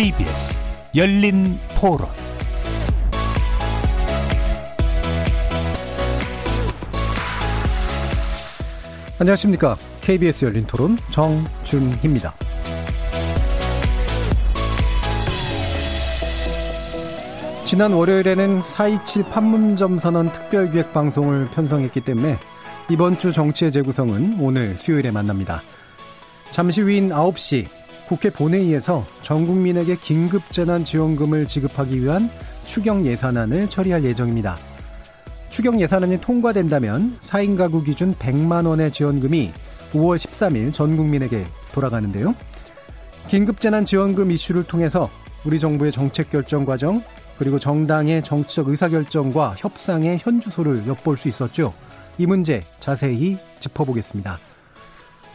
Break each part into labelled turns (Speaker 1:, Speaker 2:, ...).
Speaker 1: KBS 열린 토론
Speaker 2: 안녕하십니까. KBS 열린 토론 정준희입니다. 지난 월요일에는 4.27 판문점 선언 특별기획 방송을 편성했기 때문에 이번 주 정치의 재구성은 오늘 수요일에 만납니다. 잠시 후인 9시 국회 본회의에서 전 국민에게 긴급 재난 지원금을 지급하기 위한 추경 예산안을 처리할 예정입니다. 추경 예산안이 통과된다면 4인 가구 기준 100만 원의 지원금이 5월 13일 전 국민에게 돌아가는데요. 긴급재난 지원금 이슈를 통해서 우리 정부의 정책 결정 과정 그리고 정당의 정치적 의사결정과 협상의 현주소를 엿볼 수 있었죠. 이 문제 자세히 짚어보겠습니다.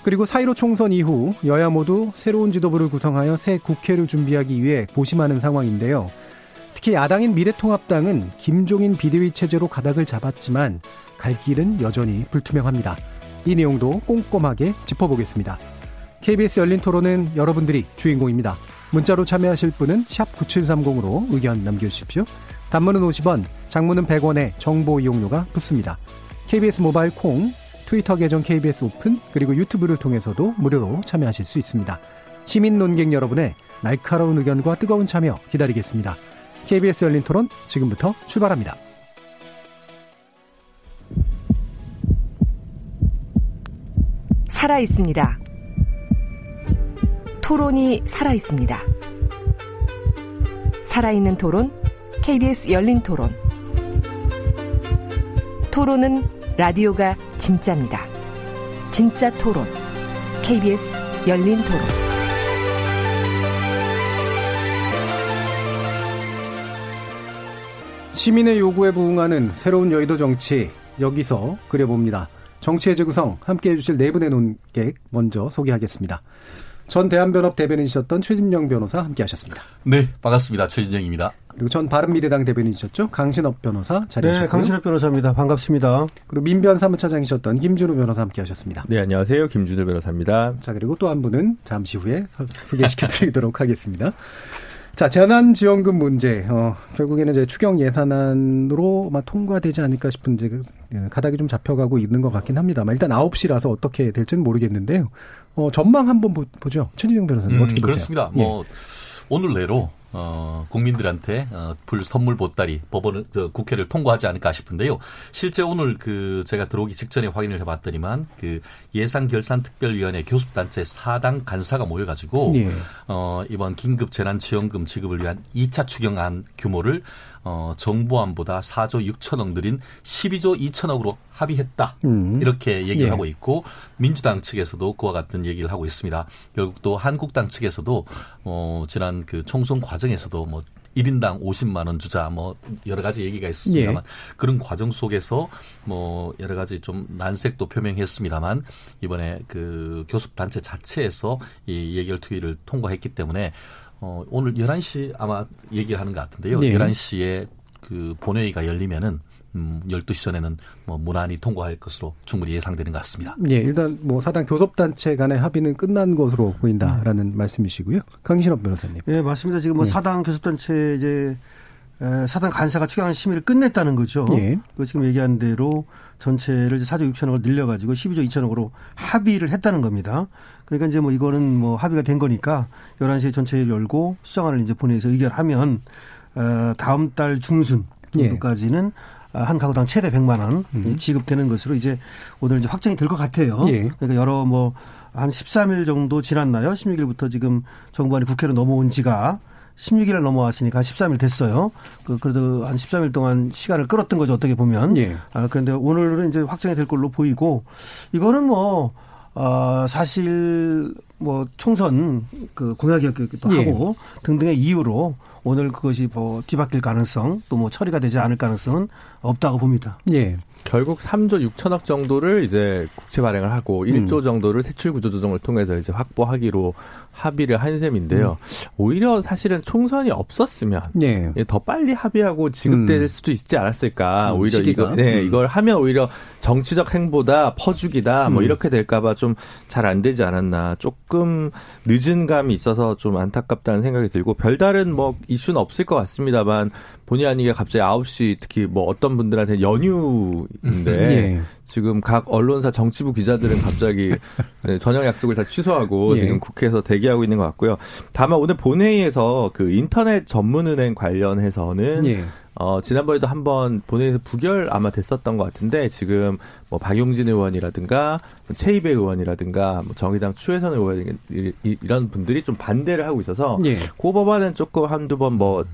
Speaker 2: 그리고 4.15 총선 이후 여야 모두 새로운 지도부를 구성하여 새 국회를 준비하기 위해 고심하는 상황인데요. 특히 야당인 미래통합당은 김종인 비대위 체제로 가닥을 잡았지만 갈 길은 여전히 불투명합니다. 이 내용도 꼼꼼하게 짚어보겠습니다. KBS 열린 토론은 여러분들이 주인공입니다. 문자로 참여하실 분은 9730으로 의견 남겨주십시오. 단문은 50원, 장문은 100원에 정보 이용료가 붙습니다. KBS 모바일 콩, 트위터 계정 KBS 오픈 그리고 유튜브를 통해서도 무료로 참여하실 수 있습니다. 시민 논객 여러분의 날카로운 의견과 뜨거운 참여 기다리겠습니다. KBS 열린 토론 지금부터 출발합니다.
Speaker 3: 살아 있습니다. 토론이 살아 있습니다. 살아있는 토론, KBS 열린 토론. 토론은 라디오가 진짜입니다. 진짜 토론. KBS 열린 토론.
Speaker 2: 시민의 요구에 부응하는 새로운 여의도 정치 여기서 그려봅니다. 정치의 재구성 함께 해주실 네 분의 논객 먼저 소개하겠습니다. 전 대한변협 대변인이셨던 최진영 변호사 함께하셨습니다.
Speaker 4: 네, 반갑습니다. 최진영입니다.
Speaker 2: 그리고 전 바른미래당 대변인이셨죠 강신업 변호사 자리하셨고요.
Speaker 5: 네, 강신업 변호사입니다. 반갑습니다.
Speaker 2: 그리고 민변 사무처장이셨던 김준우 변호사 함께하셨습니다.
Speaker 6: 네, 안녕하세요. 김준우 변호사입니다.
Speaker 2: 자, 그리고 또 한 분은 잠시 후에 소개시켜드리도록 하겠습니다. 자, 재난지원금 문제. 어, 결국에는 이제 추경 예산안으로 막 통과되지 않을까 싶은 이제 그, 예, 가닥이 좀 잡혀가고 있는 것 같긴 합니다만 일단 9시라서 어떻게 될지는 모르겠는데요. 어, 전망 한번 보, 죠 최진영 변호사님
Speaker 4: 음,
Speaker 2: 어떻게 보세요?
Speaker 4: 그렇습니다.
Speaker 2: 예.
Speaker 4: 뭐 오늘 내로 어, 국민들한테 어, 불 선물 보따리 법원을 저, 국회를 통과하지 않을까 싶은데요. 실제 오늘 그 제가 들어오기 직전에 확인을 해봤더니만 그 예산결산특별위원회 교섭단체 사당 간사가 모여가지고
Speaker 2: 예.
Speaker 4: 어, 이번 긴급 재난지원금 지급을 위한 2차 추경안 규모를 어, 정부안보다 4조 6천억 늘인 12조 2천억으로 합의했다.
Speaker 2: 음.
Speaker 4: 이렇게 얘기를
Speaker 2: 예.
Speaker 4: 하고 있고 민주당 측에서도 그와 같은 얘기를 하고 있습니다. 결국 또 한국당 측에서도 어, 지난 그 총선 과정에서도 뭐 1인당 50만 원 주자 뭐 여러 가지 얘기가 있습니다만
Speaker 2: 예.
Speaker 4: 그런 과정 속에서 뭐 여러 가지 좀 난색도 표명했습니다만 이번에 그 교섭 단체 자체에서 이 예결 투의를 통과했기 때문에 어 오늘 11시 아마 얘기를 하는 것 같은데요.
Speaker 2: 예.
Speaker 4: 11시에 그 본회의가 열리면은 음 12시 전에는 뭐 무난히 통과할 것으로 충분히 예상되는 것 같습니다.
Speaker 2: 예, 일단 뭐 사당 교섭단체 간의 합의는 끝난 것으로 보인다라는 말씀이시고요. 강신업 변호사님.
Speaker 5: 예, 맞습니다. 지금 뭐
Speaker 2: 예.
Speaker 5: 사당 교섭단체 이제 에, 사당 간사가 추경안 심의를 끝냈다는 거죠.
Speaker 2: 예.
Speaker 5: 그 지금 얘기한 대로 전체를 이제 4조 6천억을 늘려가지고 12조 2천억으로 합의를 했다는 겁니다. 그러니까 이제 뭐 이거는 뭐 합의가 된 거니까 11시에 전체를 열고 수정안을 이제 보내서 의결하면 어, 다음 달 중순 정도까지는 아, 한 가구당 최대 100만 원 지급되는 것으로 이제 오늘 이제 확정이 될 것 같아요.
Speaker 2: 예.
Speaker 5: 그러니까 여러 뭐 한 13일 정도 지났나요? 16일부터 지금 정부안이 국회로 넘어온 지가 16일 넘어왔으니까 한 13일 됐어요. 그, 그래도 한 13일 동안 시간을 끌었던 거죠. 어떻게 보면.
Speaker 2: 예.
Speaker 5: 아, 그런데 오늘은 이제 확정이 될 걸로 보이고 이거는 뭐, 어, 사실 뭐 총선 그 공약이었기도
Speaker 2: 예.
Speaker 5: 하고 등등의 이유로 오늘 그것이 뭐 뒤바뀔 가능성 또 뭐 처리가 되지 않을 가능성은 없다고 봅니다.
Speaker 2: 예.
Speaker 6: 결국 3조 6천억 정도를 이제 국채 발행을 하고
Speaker 2: 음.
Speaker 6: 1조 정도를 세출 구조 조정을 통해서 이제 확보하기로 합의를 한 셈인데요. 오히려 사실은 총선이 없었으면
Speaker 2: 예.
Speaker 6: 예, 더 빨리 합의하고 지급될
Speaker 2: 음.
Speaker 6: 수도 있지 않았을까.
Speaker 2: 음,
Speaker 6: 오히려
Speaker 2: 시기가.
Speaker 6: 이거, 네,
Speaker 2: 음.
Speaker 6: 이걸 하면 오히려 정치적 행보다 퍼주기다 뭐
Speaker 2: 음.
Speaker 6: 이렇게 될까봐 좀 잘 안 되지 않았나. 쪽 조금 늦은 감이 있어서 좀 안타깝다는 생각이 들고 별다른 뭐 이슈는 없을 것 같습니다만 본의 아니게 갑자기 9시 특히 뭐 어떤 분들한테 연휴인데
Speaker 2: 예.
Speaker 6: 지금 각 언론사 정치부 기자들은 갑자기 네, 저녁 약속을 다 취소하고
Speaker 2: 예.
Speaker 6: 지금 국회에서 대기하고 있는 것 같고요. 다만 오늘 본회의에서 그 인터넷 전문은행 관련해서는
Speaker 2: 예.
Speaker 6: 어, 지난번에도 한번 본회의에서 부결 아마 됐었던 것 같은데 지금 뭐 박용진 의원이라든가 뭐 최이배 의원이라든가 뭐 정의당 추혜선 의원 이- 이런 분들이 좀 반대를 하고 있어서
Speaker 2: 예.
Speaker 6: 그 법안은 조금 한두 번 뭐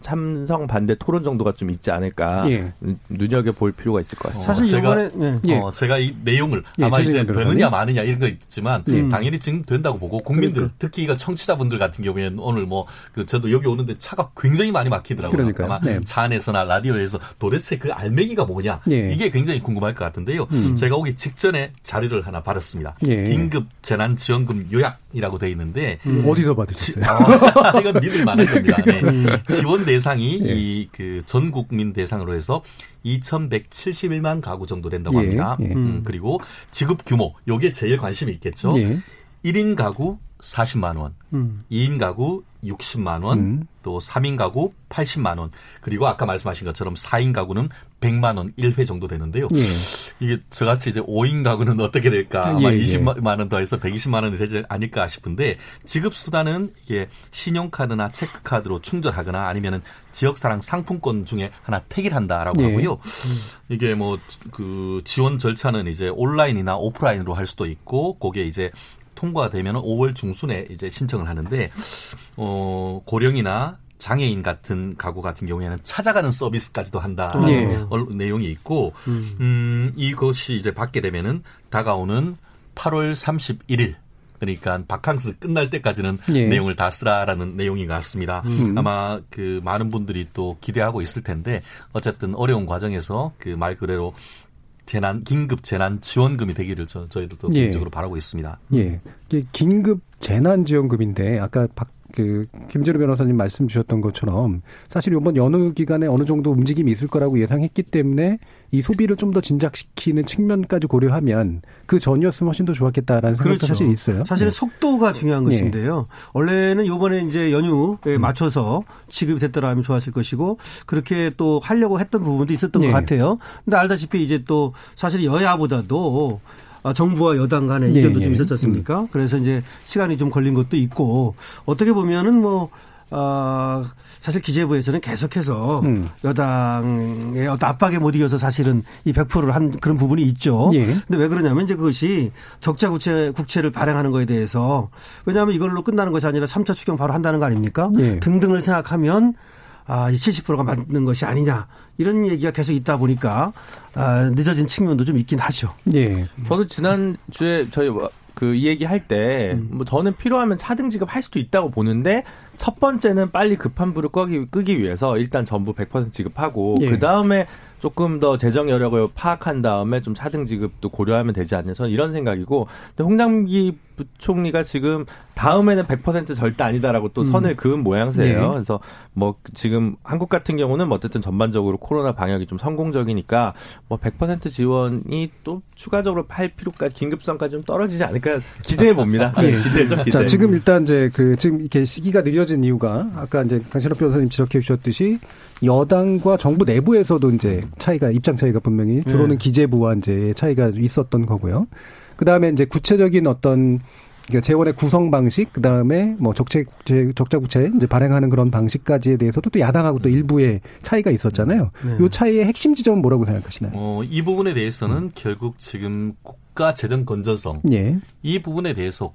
Speaker 6: 참성 반대 토론 정도가 좀 있지 않을까
Speaker 2: 예.
Speaker 6: 음, 눈여겨 볼 필요가 있을 것 같습니다.
Speaker 5: 사실
Speaker 4: 제가-
Speaker 5: 이번에 네.
Speaker 2: 예.
Speaker 4: 어, 제가 이 내용을
Speaker 2: 예,
Speaker 4: 아마 이제. 되느냐 마느냐 이런 거 있지만
Speaker 2: 예.
Speaker 4: 당연히 지금 된다고 보고 국민들
Speaker 2: 그러니까.
Speaker 4: 특히 이거 청취자분들 같은 경우에는 오늘 뭐 그 저도 여기 오는데 차가 굉장히 많이 막히더라고요.
Speaker 2: 그러니까요.
Speaker 4: 아마
Speaker 2: 네.
Speaker 4: 차 안에서나 라디오에서 도대체 그 알맹이가 뭐냐
Speaker 2: 예.
Speaker 4: 이게 굉장히 궁금할 것 같은데요. 제가 오기 직전에 자료를 하나 받았습니다.
Speaker 2: 예.
Speaker 4: 긴급 재난지원금 요약이라고 돼 있는데
Speaker 2: 어디서 받으셨어요?
Speaker 4: 어, 이건 믿을 만한 겁니다. 네. 지원 대상이
Speaker 2: 예.
Speaker 4: 이그 전 국민 대상으로 해서 2,171만 가구 정도 된다고
Speaker 2: 예,
Speaker 4: 합니다.
Speaker 2: 예.
Speaker 4: 음, 그리고 지급 규모, 요게 제일 관심이 있겠죠.
Speaker 2: 예.
Speaker 4: 1인 가구 40만 원,
Speaker 5: 음.
Speaker 4: 2인 가구 60만 원,
Speaker 2: 음.
Speaker 4: 또 3인 가구 80만 원, 그리고 아까 말씀하신 것처럼 4인 가구는 100만 원 1회 정도 되는데요.
Speaker 2: 예.
Speaker 4: 이게 저같이 이제 5인 가구는 어떻게 될까? 아마
Speaker 2: 예, 예.
Speaker 4: 20만 원 더해서 120만 원이 되지 않을까 싶은데 지급 수단은 이게 신용카드나 체크카드로 충전하거나 아니면은 지역사랑 상품권 중에 하나 택일한다라고
Speaker 2: 예.
Speaker 4: 하고요. 이게 뭐 그 지원 절차는 이제 온라인이나 오프라인으로 할 수도 있고 그게 이제 통과되면 5월 중순에 이제 신청을 하는데 어 고령이나 장애인 같은 가구 같은 경우에는 찾아가는 서비스까지도 한다
Speaker 2: 예.
Speaker 4: 얼- 내용이 있고 음, 이것이 이제 받게 되면은 다가오는 8월 31일 그러니까 바캉스 끝날 때까지는
Speaker 2: 예.
Speaker 4: 내용을 다 쓰라라는 내용인 것 같습니다. 아마 그 많은 분들이 또 기대하고 있을 텐데 어쨌든 어려운 과정에서 그 말 그대로 재난 긴급 재난 지원금이 되기를 저, 저희들도
Speaker 2: 예.
Speaker 4: 개인적으로 바라고 있습니다.
Speaker 2: 예. 이게 긴급 재난 지원금인데 아까 박, 그, 김재료 변호사님 말씀 주셨던 것처럼 사실 이번 연휴 기간에 어느 정도 움직임이 있을 거라고 예상했기 때문에 이 소비를 좀 더 진작시키는 측면까지 고려하면 그 전이었으면 훨씬 더 좋았겠다라는 생각도
Speaker 5: 그렇죠.
Speaker 2: 사실 있어요.
Speaker 5: 사실은
Speaker 2: 예.
Speaker 5: 속도가 중요한
Speaker 2: 예.
Speaker 5: 것인데요. 원래는 요번에 이제 연휴에
Speaker 2: 음.
Speaker 5: 맞춰서 지급이 됐더라면 좋았을 것이고 그렇게 또 하려고 했던 부분도 있었던
Speaker 2: 예.
Speaker 5: 것 같아요. 근데 알다시피 이제 또 사실 여야보다도 아, 정부와 여당 간에
Speaker 2: 예,
Speaker 5: 이견도
Speaker 2: 예.
Speaker 5: 좀 있었지 않습니까? 그래서 이제 시간이 좀 걸린 것도 있고 어떻게 보면은 뭐 아, 사실 기재부에서는 계속해서
Speaker 2: 음.
Speaker 5: 여당의 어떤 압박에 못 이겨서 사실은 이 100%를 한 그런 부분이 있죠.
Speaker 2: 예.
Speaker 5: 근데 왜 그러냐면 이제 그것이 적자 국채 국채를 발행하는 거에 대해서 왜냐하면 이걸로 끝나는 것이 아니라 3차 추경 바로 한다는 거 아닙니까?
Speaker 2: 예.
Speaker 5: 등등을 생각하면 아, 이 70%가 맞는 것이 아니냐 이런 얘기가 계속 있다 보니까 아, 늦어진 측면도 좀 있긴 하죠.
Speaker 2: 예.
Speaker 6: 저도 지난 주에 저희 그이 얘기 할 때 뭐 저는 필요하면 차등 지급할 수도 있다고 보는데 첫 번째는 빨리 급한 불을 끄기, 끄기 위해서 일단 전부 100% 지급하고
Speaker 2: 예.
Speaker 6: 그 다음에 조금 더 재정 여력을 파악한 다음에 좀 차등 지급도 고려하면 되지 않냐 저는 이런 생각이고 근데 홍남기 부총리가 지금 다음에는 100% 절대 아니다라고 또 선을 그은 모양새예요.
Speaker 2: 네.
Speaker 6: 그래서 뭐 지금 한국 같은 경우는 뭐 어쨌든 전반적으로 코로나 방역이 좀 성공적이니까 뭐 100% 지원이 또 추가적으로 팔 필요까지 긴급성까지 좀 떨어지지 않을까 기대해 봅니다.
Speaker 2: 예.
Speaker 6: 기대죠, 기대.
Speaker 2: 자, 지금 일단 이제 그 지금 이렇게 시기가 늦어진 이유가 아까 이제 강신업 변호사님 지적해 주셨듯이 여당과 정부 내부에서도 이제 차이가 입장 차이가 분명히 주로는 기재부와 이제 차이가 있었던 거고요. 그 다음에 이제 구체적인 어떤 그러니까 재원의 구성 방식, 그 다음에 뭐 적재 적자 구체 이제 발행하는 그런 방식까지에 대해서도 또 야당하고 또 일부의 차이가 있었잖아요. 요 차이의 핵심 지점은 뭐라고 생각하시나요?
Speaker 4: 어, 이 부분에 대해서는 결국 지금 국가 재정 건전성
Speaker 2: 예,
Speaker 4: 이 부분에 대해서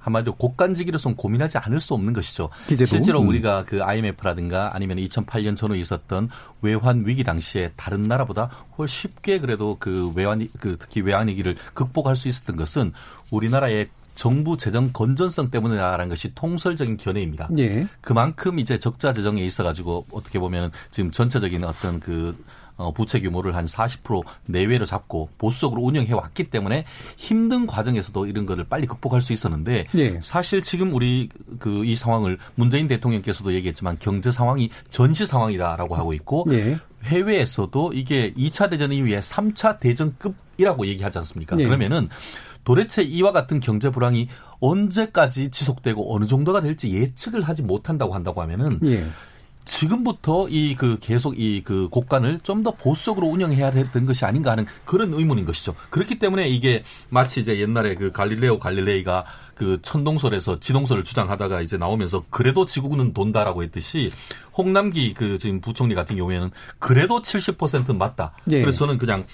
Speaker 4: 한마디로 곡간지기로선 고민하지 않을 수 없는 것이죠.
Speaker 2: 기재부.
Speaker 4: 실제로
Speaker 2: 음.
Speaker 4: 우리가 그 IMF라든가 아니면 2008년 전후 있었던 외환 위기 당시에 다른 나라보다 훨씬 쉽게 그래도 그 외환 그 특히 외환 위기를 극복할 수 있었던 것은 우리나라의 정부 재정 건전성 때문이라는 것이 통설적인 견해입니다.
Speaker 2: 예,
Speaker 4: 그만큼 이제 적자 재정에 있어 가지고 어떻게 보면 지금 전체적인 어떤 그 어, 부채 규모를 한 40% 내외로 잡고 보수적으로 운영해 왔기 때문에 힘든 과정에서도 이런 거를 빨리 극복할 수 있었는데
Speaker 2: 예.
Speaker 4: 사실 지금 우리 그 이 상황을 문재인 대통령께서도 얘기했지만 경제 상황이 전시 상황이다라고 하고 있고
Speaker 2: 예.
Speaker 4: 해외에서도 이게 2차 대전 이후에 3차 대전급이라고 얘기하지 않습니까?
Speaker 2: 예.
Speaker 4: 그러면은 도대체 이와 같은 경제 불황이 언제까지 지속되고 어느 정도가 될지 예측을 하지 못한다고 한다고 하면은
Speaker 2: 예.
Speaker 4: 지금부터 이 그 계속 이그 곡간을 좀 더 보수적으로 운영해야 되는 것이 아닌가 하는 그런 의문인 것이죠. 그렇기 때문에 이게 마치 이제 옛날에 그 갈릴레오 갈릴레이가 그 천동설에서 지동설을 주장하다가 이제 나오면서 그래도 지구는 돈다라고 했듯이 홍남기 그 지금 부총리 같은 경우에는 그래도 70%는 맞다.
Speaker 2: 예.
Speaker 4: 그래서 저는 그냥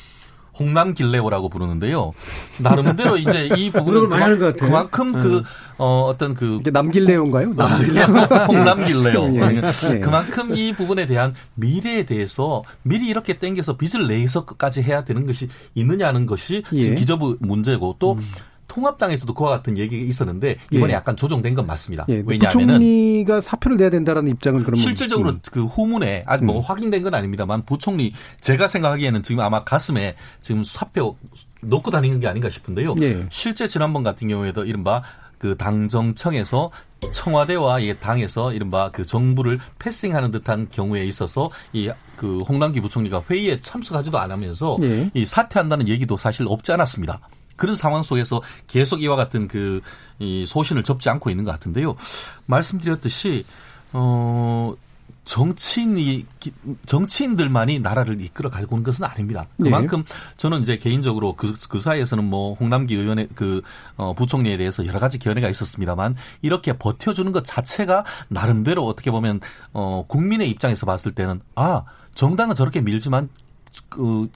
Speaker 4: 홍남 길레오라고 부르는데요. 나름대로 이제 이 부분은
Speaker 5: 그런 걸 많이 하는 것 같아요.
Speaker 4: 그만큼 그 어, 어떤 그
Speaker 2: 이게 남길래요인가요?
Speaker 4: 아,
Speaker 2: 남길래요.
Speaker 4: 홍남길래요.
Speaker 2: 예. 예.
Speaker 4: 그만큼 이 부분에 대한 미래에 대해서 미리 이렇게 땡겨서 빚을 내서까지 해야 되는 것이 있느냐는 것이
Speaker 2: 예.
Speaker 4: 지금 기저부 문제고 또 통합당에서도 그와 같은 얘기가 있었는데 이번에
Speaker 2: 예.
Speaker 4: 약간 조정된 건 맞습니다.
Speaker 2: 예.
Speaker 4: 왜냐하면은
Speaker 2: 부총리가 사표를 내야 된다라는 입장은 그러면
Speaker 4: 실질적으로
Speaker 2: 음.
Speaker 4: 그 후문에 아직 뭐
Speaker 2: 음.
Speaker 4: 확인된 건 아닙니다만 부총리 제가 생각하기에는 지금 아마 가슴에 지금 사표 넣고 다니는 게 아닌가 싶은데요.
Speaker 2: 예.
Speaker 4: 실제 지난번 같은 경우에도 이른바 그 당정청에서 청와대와 이 당에서 이른바 그 정부를 패싱하는 듯한 경우에 있어서 이 그 홍남기 부총리가 회의에 참석하지도 않으면서
Speaker 2: 예.
Speaker 4: 이 사퇴한다는 얘기도 사실 없지 않았습니다. 그런 상황 속에서 계속 이와 같은 그 이 소신을 접지 않고 있는 것 같은데요. 말씀드렸듯이 어 정치인이 기- 정치인들만이 나라를 이끌어 가고 있는 것은 아닙니다. 그만큼 저는 이제 개인적으로 그, 그 사이에서는 뭐 홍남기 의원의 그 어, 부총리에 대해서 여러 가지 견해가 있었습니다만 이렇게 버텨주는 것 자체가 나름대로 어떻게 보면 어 국민의 입장에서 봤을 때는 아 정당은 저렇게 밀지만 그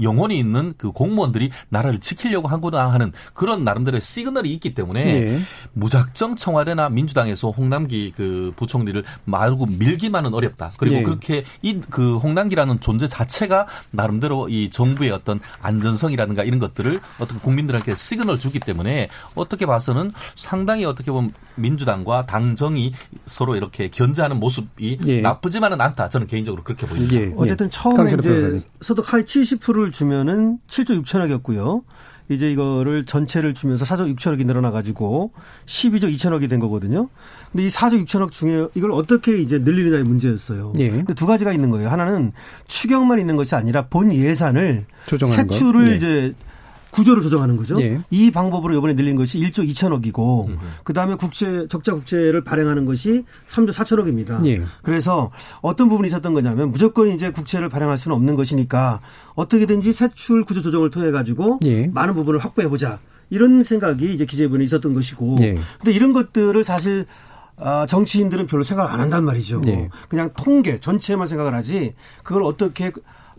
Speaker 4: 영혼이 있는 그 공무원들이 나라를 지키려고 하구나 하는 그런 나름대로의 시그널이 있기 때문에
Speaker 2: 예.
Speaker 4: 무작정 청와대나 민주당에서 홍남기 그 부총리를 말고 밀기만은 어렵다. 그리고
Speaker 2: 예.
Speaker 4: 그렇게 이 그 홍남기라는 존재 자체가 나름대로 이 정부의 어떤 안전성이라든가 이런 것들을 어떻게 국민들한테 시그널 주기 때문에 어떻게 봐서는 상당히 어떻게 보면 민주당과 당정이 서로 이렇게 견제하는 모습이
Speaker 2: 예.
Speaker 4: 나쁘지만은 않다. 저는 개인적으로 그렇게 보입니다.
Speaker 2: 예.
Speaker 5: 어쨌든
Speaker 2: 예.
Speaker 5: 처음에 이제. 소득 하위 70%를 주면은 7조 6천억이었고요. 이제 이거를 전체를 주면서 4조 6천억이 늘어나 가지고 12조 2천억이 된 거거든요. 근데 이 4조 6천억 중에 이걸 어떻게 이제 늘리느냐의 문제였어요.
Speaker 2: 예.
Speaker 5: 근데 두 가지가 있는 거예요. 하나는 추경만 있는 것이 아니라 본 예산을. 세출을
Speaker 2: 예.
Speaker 5: 이제 구조로 조정하는 거죠.
Speaker 2: 예.
Speaker 5: 이 방법으로 이번에 늘린 것이 1조 2천억이고 그다음에 국채 적자 국채를 발행하는 것이 3조 4천억입니다.
Speaker 2: 예.
Speaker 5: 그래서 어떤 부분이 있었던 거냐면 무조건 이제 국채를 발행할 수는 없는 것이니까 어떻게든지 세출 구조 조정을 통해 가지고
Speaker 2: 예.
Speaker 5: 많은 부분을 확보해 보자. 이런 생각이 이제 기재부에 있었던 것이고
Speaker 2: 예.
Speaker 5: 근데 이런 것들을 사실 아, 정치인들은 별로 생각 안 한단 말이죠.
Speaker 2: 예.
Speaker 5: 그냥 통계 전체만 생각을 하지 그걸 어떻게 아,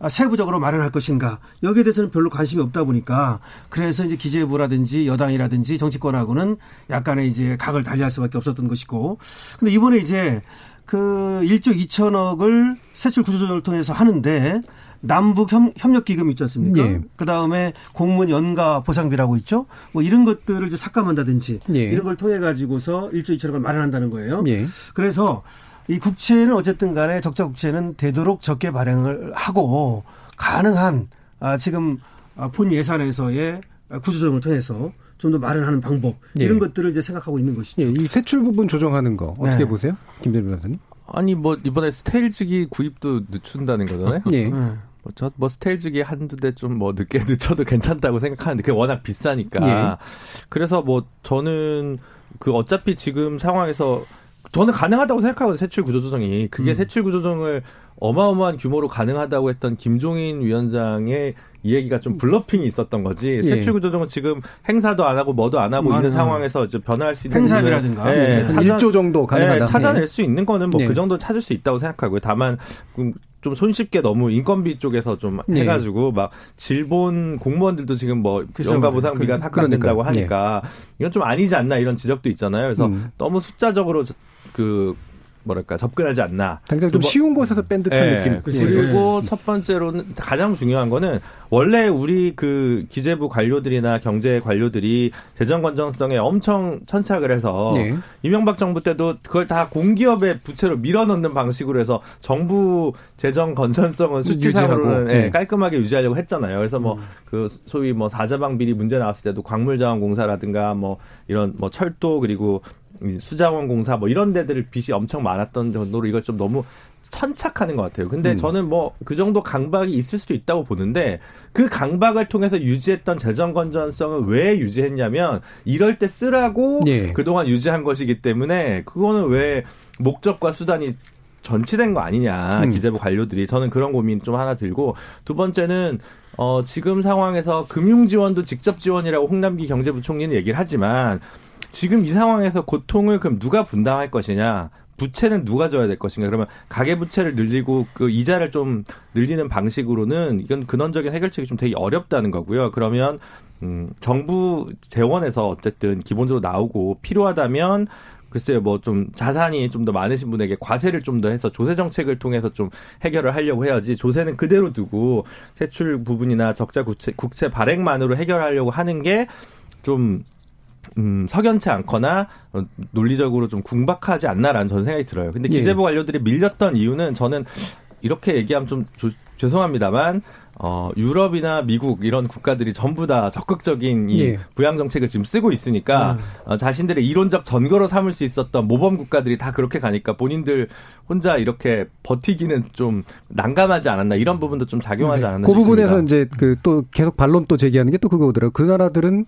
Speaker 5: 세부적으로 마련할 것인가 여기에 대해서는 별로 관심이 없다 보니까 그래서 이제 기재부라든지 여당이라든지 정치권하고는 약간의 이제 각을 달리할 수밖에 없었던 것이고 근데 이번에 이제 그 1조 2천억을 세출 구조조정을 통해서 하는데 남북 협, 력 기금 있지 않습니까?
Speaker 2: 예.
Speaker 5: 그 다음에 공무원 연가 보상비라고 있죠. 뭐 이런 것들을 이제 삭감한다든지
Speaker 2: 예.
Speaker 5: 이런 걸 통해 가지고서 1조 2천억을 마련한다는 거예요.
Speaker 2: 예.
Speaker 5: 그래서 이 국채는 어쨌든 간에 적자 국채는 되도록 적게 발행을 하고 가능한 아 지금 아, 본 예산에서의 구조조정을 통해서 좀 더 마련하는 방법
Speaker 2: 예.
Speaker 5: 이런 것들을 이제 생각하고 있는 것이죠.
Speaker 2: 예, 이 세출 부분 조정하는 거 어떻게
Speaker 5: 네.
Speaker 2: 보세요? 김대리 변호사님?
Speaker 6: 아니 뭐 이번에 스테일즈기 구입도 늦춘다는 거잖아요.
Speaker 2: 예.
Speaker 5: 네.
Speaker 6: 뭐, 저, 뭐, 스테일즈기 한두 대 좀 뭐 늦게 늦춰도 괜찮다고 생각하는데 그게 워낙 비싸니까.
Speaker 2: 예.
Speaker 6: 그래서 뭐 저는 그 어차피 지금 상황에서 저는 가능하다고 생각하거든요. 세출 구조조정이.
Speaker 2: 음.
Speaker 6: 그게 세출 구조조정을 어마어마한 규모로 가능하다고 했던 김종인 위원장의 이 얘기가 좀 bluffing이 있었던 거지.
Speaker 2: 예.
Speaker 6: 세출 구조정은 지금 행사도 안 하고 뭐도 안 하고 있는
Speaker 5: 맞아요.
Speaker 6: 상황에서 이제 변화할 수 있는
Speaker 5: 행사비라든가.
Speaker 2: 예,
Speaker 6: 예,
Speaker 2: 1조 정도 가능하다.
Speaker 6: 예, 찾아낼 수 있는 거는 뭐
Speaker 2: 네.
Speaker 6: 그 정도 찾을 수 있다고 생각하고요. 다만 음, 좀 손쉽게 너무 인건비 쪽에서 좀
Speaker 2: 네.
Speaker 6: 해가지고 막 질본 공무원들도 지금 뭐. 연가 보상비가
Speaker 2: 그-
Speaker 6: 삭감된다고
Speaker 2: 그러니까요.
Speaker 6: 하니까 이건 좀 아니지 않나 이런 지적도 있잖아요. 그래서
Speaker 2: 음.
Speaker 6: 너무 숫자적으로 저- 그 뭐랄까 접근하지 않나.
Speaker 2: 당장
Speaker 6: 좀두 번-
Speaker 2: 쉬운 곳에서 뺀 듯한
Speaker 6: 예,
Speaker 2: 느낌.
Speaker 6: 그리고 첫 번째로는 가장 중요한 거는 원래 우리 그 기재부 관료들이나 경제 관료들이 재정 건전성에 엄청 천착을 해서
Speaker 2: 예.
Speaker 6: 이명박 정부 때도 그걸 다 공기업의 부채로 밀어넣는 방식으로 해서 정부 재정 건전성은 수치상으로는 예,
Speaker 2: 예.
Speaker 6: 깔끔하게 유지하려고 했잖아요. 그래서 뭐 그 소위 뭐 사자방 비리 문제 나왔을 때도 광물자원공사라든가 뭐 이런 뭐 철도 그리고 이 수자원 공사 뭐 이런 데들을 빚이 엄청 많았던 정도로 이걸 좀 너무 천착하는 것 같아요. 근데
Speaker 2: 음.
Speaker 6: 저는 뭐 그 정도 강박이 있을 수도 있다고 보는데 그 강박을 통해서 유지했던 재정 건전성을 왜 유지했냐면 이럴 때 쓰라고
Speaker 2: 예.
Speaker 6: 그동안 유지한 것이기 때문에 그거는 왜 목적과 수단이 전치된 거 아니냐
Speaker 2: 음.
Speaker 6: 기재부 관료들이 저는 그런 고민 좀 하나 들고 두 번째는 어 지금 상황에서 금융 지원도 직접 지원이라고 홍남기 경제부총리는 얘기를 하지만 지금 이 상황에서 고통을 그럼 누가 분담할 것이냐? 부채는 누가 져야 될 것인가? 그러면 가계 부채를 늘리고 그 이자를 좀 늘리는 방식으로는 이건 근원적인 해결책이 좀 되게 어렵다는 거고요. 그러면 음 정부 재원에서 어쨌든 기본적으로 나오고 필요하다면 글쎄요, 뭐 좀 자산이 좀 더 많으신 분에게 과세를 좀 더 해서 조세 정책을 통해서 좀 해결을 하려고 해야지 조세는 그대로 두고 세출 부분이나 적자 국채, 국채 발행만으로 해결하려고 하는 게 좀 음, 석연치 않거나 어, 논리적으로 좀 궁박하지 않나라는 저는 생각이 들어요. 근데
Speaker 2: 예.
Speaker 6: 기재부 관료들이 밀렸던 이유는 저는 이렇게 얘기하면 좀 조- 죄송합니다만 어, 유럽이나 미국 이런 국가들이 전부 다 적극적인 이
Speaker 2: 예.
Speaker 6: 부양 정책을 지금 쓰고 있으니까 어, 자신들의 이론적 전거로 삼을 수 있었던 모범 국가들이 다 그렇게 가니까 본인들 혼자 이렇게 버티기는 좀 난감하지 않았나 이런 부분도 좀 작용하지 않았나
Speaker 2: 그 부분에서
Speaker 6: 싶습니다.
Speaker 2: 이제 그 또 계속 반론 또 제기하는 게 또 그거더라고요. 그 나라들은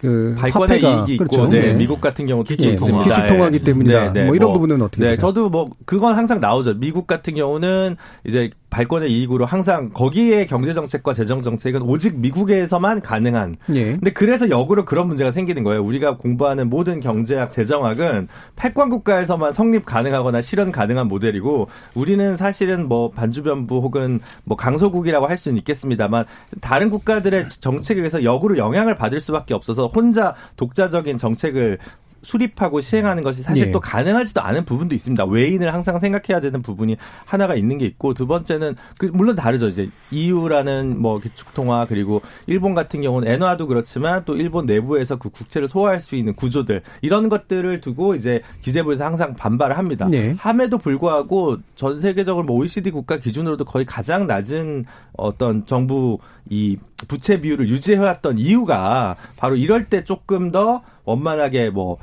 Speaker 2: 그
Speaker 6: 발권의
Speaker 2: 화폐가
Speaker 6: 이익이 있고
Speaker 2: 그렇죠.
Speaker 6: 네,
Speaker 2: 네.
Speaker 6: 미국 같은 경우 특히
Speaker 2: 예,
Speaker 6: 있습니다.
Speaker 2: 기축 통화기
Speaker 6: 예.
Speaker 2: 때문이다.
Speaker 6: 네, 네,
Speaker 2: 뭐 이런 부분은 어떻게
Speaker 6: 네,
Speaker 2: 보세요?
Speaker 6: 저도 뭐 그건 항상 나오죠. 미국 같은 경우는 이제 발권의 이익으로 항상 거기에 경제 정책과 재정 정책은 오직 미국에서만 가능한.
Speaker 2: 예.
Speaker 6: 근데 그래서 역으로 그런 문제가 생기는 거예요. 우리가 공부하는 모든 경제학, 재정학은 패권 국가에서만 성립 가능하거나 실현 가능한 모델이고 우리는 사실은 뭐 반주변부 혹은 뭐 강소국이라고 할 수는 있겠습니다만 다른 국가들의 정책에 의해서 역으로 영향을 받을 수밖에 없어서 혼자 독자적인 정책을 수립하고 시행하는 것이 사실
Speaker 2: 예.
Speaker 6: 또 가능하지도 않은 부분도 있습니다. 외인을 항상 생각해야 되는 부분이 하나가 있는 게 있고 두 번째는 그 물론 다르죠. 이제 EU라는 뭐 기축 통화 그리고 일본 같은 경우는 엔화도 그렇지만 또 일본 내부에서 그 국채를 소화할 수 있는 구조들 이런 것들을 두고 이제 기재부에서 항상 반발을 합니다.
Speaker 2: 네.
Speaker 6: 함에도 불구하고 전 세계적으로 뭐 OECD 국가 기준으로도 거의 가장 낮은 어떤 정부 이 부채 비율을 유지해왔던 이유가 바로 이럴 때 조금 더 원만하게 뭐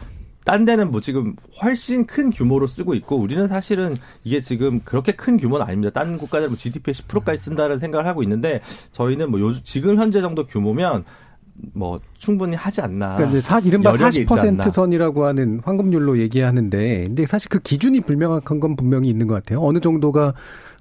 Speaker 6: 딴 데는 뭐 지금 훨씬 큰 규모로 쓰고 있고 우리는 사실은 이게 지금 그렇게 큰 규모는 아닙니다. 다른 국가들은 뭐 GDP의 10%까지 쓴다는 생각을 하고 있는데 저희는 뭐 요, 지금 현재 정도 규모면 뭐 충분히 하지 않나.
Speaker 2: 그러니까 사, 이른바
Speaker 6: 여력이 있지 않나.
Speaker 2: 40% 선이라고 하는 황금률로 얘기하는데, 근데 사실 그 기준이 불명확한 건 분명히 있는 것 같아요. 어느 정도가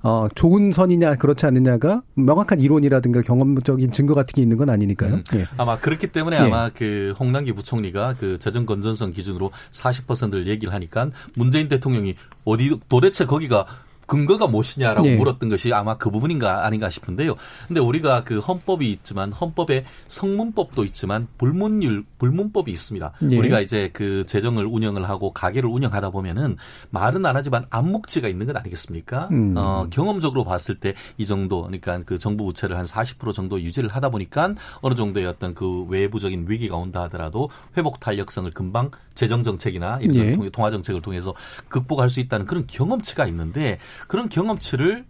Speaker 2: 어, 좋은 선이냐 그렇지 않느냐가 명확한 이론이라든가 경험적인 증거 같은 게 있는 건 아니니까요.
Speaker 4: 음.
Speaker 2: 예.
Speaker 4: 아마 그렇기 때문에
Speaker 2: 예.
Speaker 4: 아마 그 홍남기 부총리가 그 재정 건전성 기준으로 40%를 얘기를 하니까 문재인 대통령이 어디 도대체 거기가 근거가 무엇이냐라고
Speaker 2: 예.
Speaker 4: 물었던 것이 아마 그 부분인가 아닌가 싶은데요. 근데 우리가 그 헌법이 있지만 헌법에 성문법도 있지만 불문율 불문법이 있습니다.
Speaker 2: 예.
Speaker 4: 우리가 이제 그 재정을 운영을 하고 가게를 운영하다 보면은 말은 안 하지만 암묵지가 있는 것 아니겠습니까?
Speaker 2: 음.
Speaker 4: 어, 경험적으로 봤을 때 이 정도 그러니까 그 정부 부채를 한 40% 정도 유지를 하다 보니까 어느 정도의 어떤 그 외부적인 위기가 온다 하더라도 회복 탄력성을 금방 재정 정책이나 이런
Speaker 2: 예.
Speaker 4: 통해 통화 정책을 통해서 극복할 수 있다는 그런 경험치가 있는데 그런 경험치를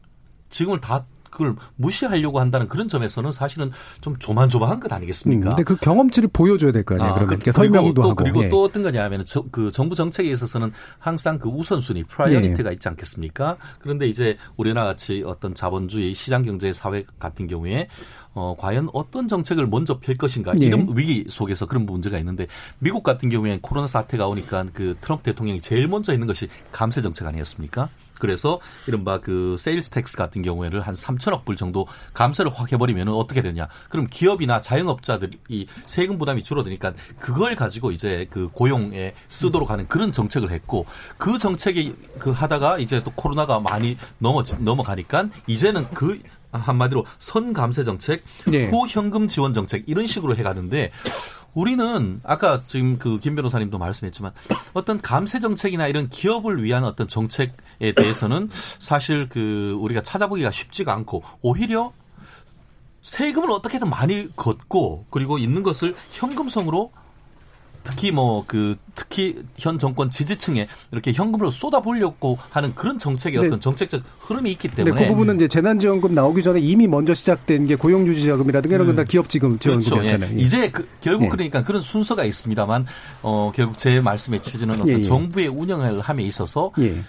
Speaker 4: 지금을 다 그걸 무시하려고 한다는 그런 점에서는 사실은 좀 조만조만한 것
Speaker 2: 음,
Speaker 4: 아니겠습니까?
Speaker 2: 근데 그 경험치를 보여줘야 될 거 아니에요.
Speaker 4: 아,
Speaker 2: 그러면
Speaker 4: 그-
Speaker 2: 설명도
Speaker 4: 또,
Speaker 2: 하고.
Speaker 4: 그리고
Speaker 2: 예.
Speaker 4: 또 어떤 거냐 하면 저, 그 정부 정책에 있어서는 항상 그 우선순위, priority가
Speaker 2: 예.
Speaker 4: 있지 않겠습니까? 그런데 이제 우리나라 같이 어떤 자본주의 시장 경제 사회 같은 경우에 어, 과연 어떤 정책을 먼저 펼 것인가
Speaker 2: 예.
Speaker 4: 이런 위기 속에서 그런 문제가 있는데 미국 같은 경우에는 코로나 사태가 오니까 그 트럼프 대통령이 제일 먼저 있는 것이 감세 정책 아니었습니까? 그래서 이른바 그 sales tax 같은 경우에는 한 3천억 불 정도 감세를 확 해버리면 어떻게 되냐? 그럼 기업이나 자영업자들이 세금 부담이 줄어드니까 그걸 가지고 이제 그 고용에 쓰도록 하는 그런 정책을 했고 그 정책이 그 하다가 이제 또 코로나가 많이 넘어 넘어가니까 이제는 그 한마디로 선감세 정책,
Speaker 2: 네.
Speaker 4: 후현금 지원 정책 이런 식으로 해가는데 우리는 아까 지금 그 김 변호사님도 말씀했지만 어떤 감세 정책이나 이런 기업을 위한 어떤 정책에 대해서는 사실 그 우리가 찾아보기가 쉽지가 않고 오히려 세금을 어떻게든 많이 걷고 그리고 있는 것을 현금성으로 특히 뭐 그 특히 현 정권 지지층에 이렇게 현금으로 쏟아부으려고 하는 그런 정책의
Speaker 2: 네.
Speaker 4: 어떤 정책적 흐름이 있기
Speaker 2: 근데
Speaker 4: 때문에
Speaker 2: 그 부분은 이제 재난지원금 나오기 전에 이미 먼저 시작된 게 고용유지자금이라든가 이런 건 다 기업지금
Speaker 4: 그렇죠.
Speaker 2: 지원금이었잖아요.
Speaker 4: 예. 이제 그, 결국
Speaker 2: 예.
Speaker 4: 그러니까 그런 순서가 있습니다만 어 결국 제 말씀의 취지는 어떤
Speaker 2: 예, 예.
Speaker 4: 정부의 운영을 함에 있어서
Speaker 2: 예.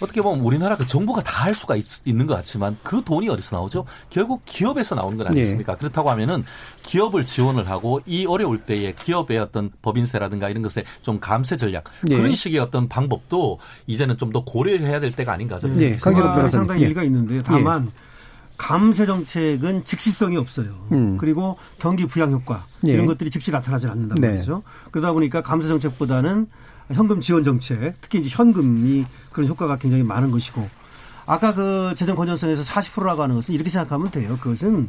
Speaker 4: 어떻게 보면 우리나라 그 정부가 다 할 수가 있, 는것 같지만 그 돈이 어디서 나오죠? 결국 기업에서 나오는 건 아니겠습니까?
Speaker 2: 네.
Speaker 4: 그렇다고 하면은 기업을 지원을 하고 이 어려울 때에 기업의 어떤 법인세라든가 이런 것에 좀 감세 전략
Speaker 2: 네.
Speaker 4: 그런 식의 어떤 방법도 이제는 좀 더 고려를 해야 될 때가 아닌가 저는
Speaker 2: 예, 변호사님.
Speaker 5: 상당히
Speaker 2: 예.
Speaker 5: 일리가 있는데 다만 감세 정책은 즉시성이 없어요.
Speaker 2: 음.
Speaker 5: 그리고 경기 부양 효과
Speaker 2: 예.
Speaker 5: 이런 것들이 즉시 나타나지 않는단
Speaker 2: 네.
Speaker 5: 말이죠. 그러다 보니까 감세 정책보다는 현금 지원 정책, 특히 이제 현금이 그런 효과가 굉장히 많은 것이고 아까 그 재정 건전성에서 40%라고 하는 것은 이렇게 생각하면 돼요. 그것은 아,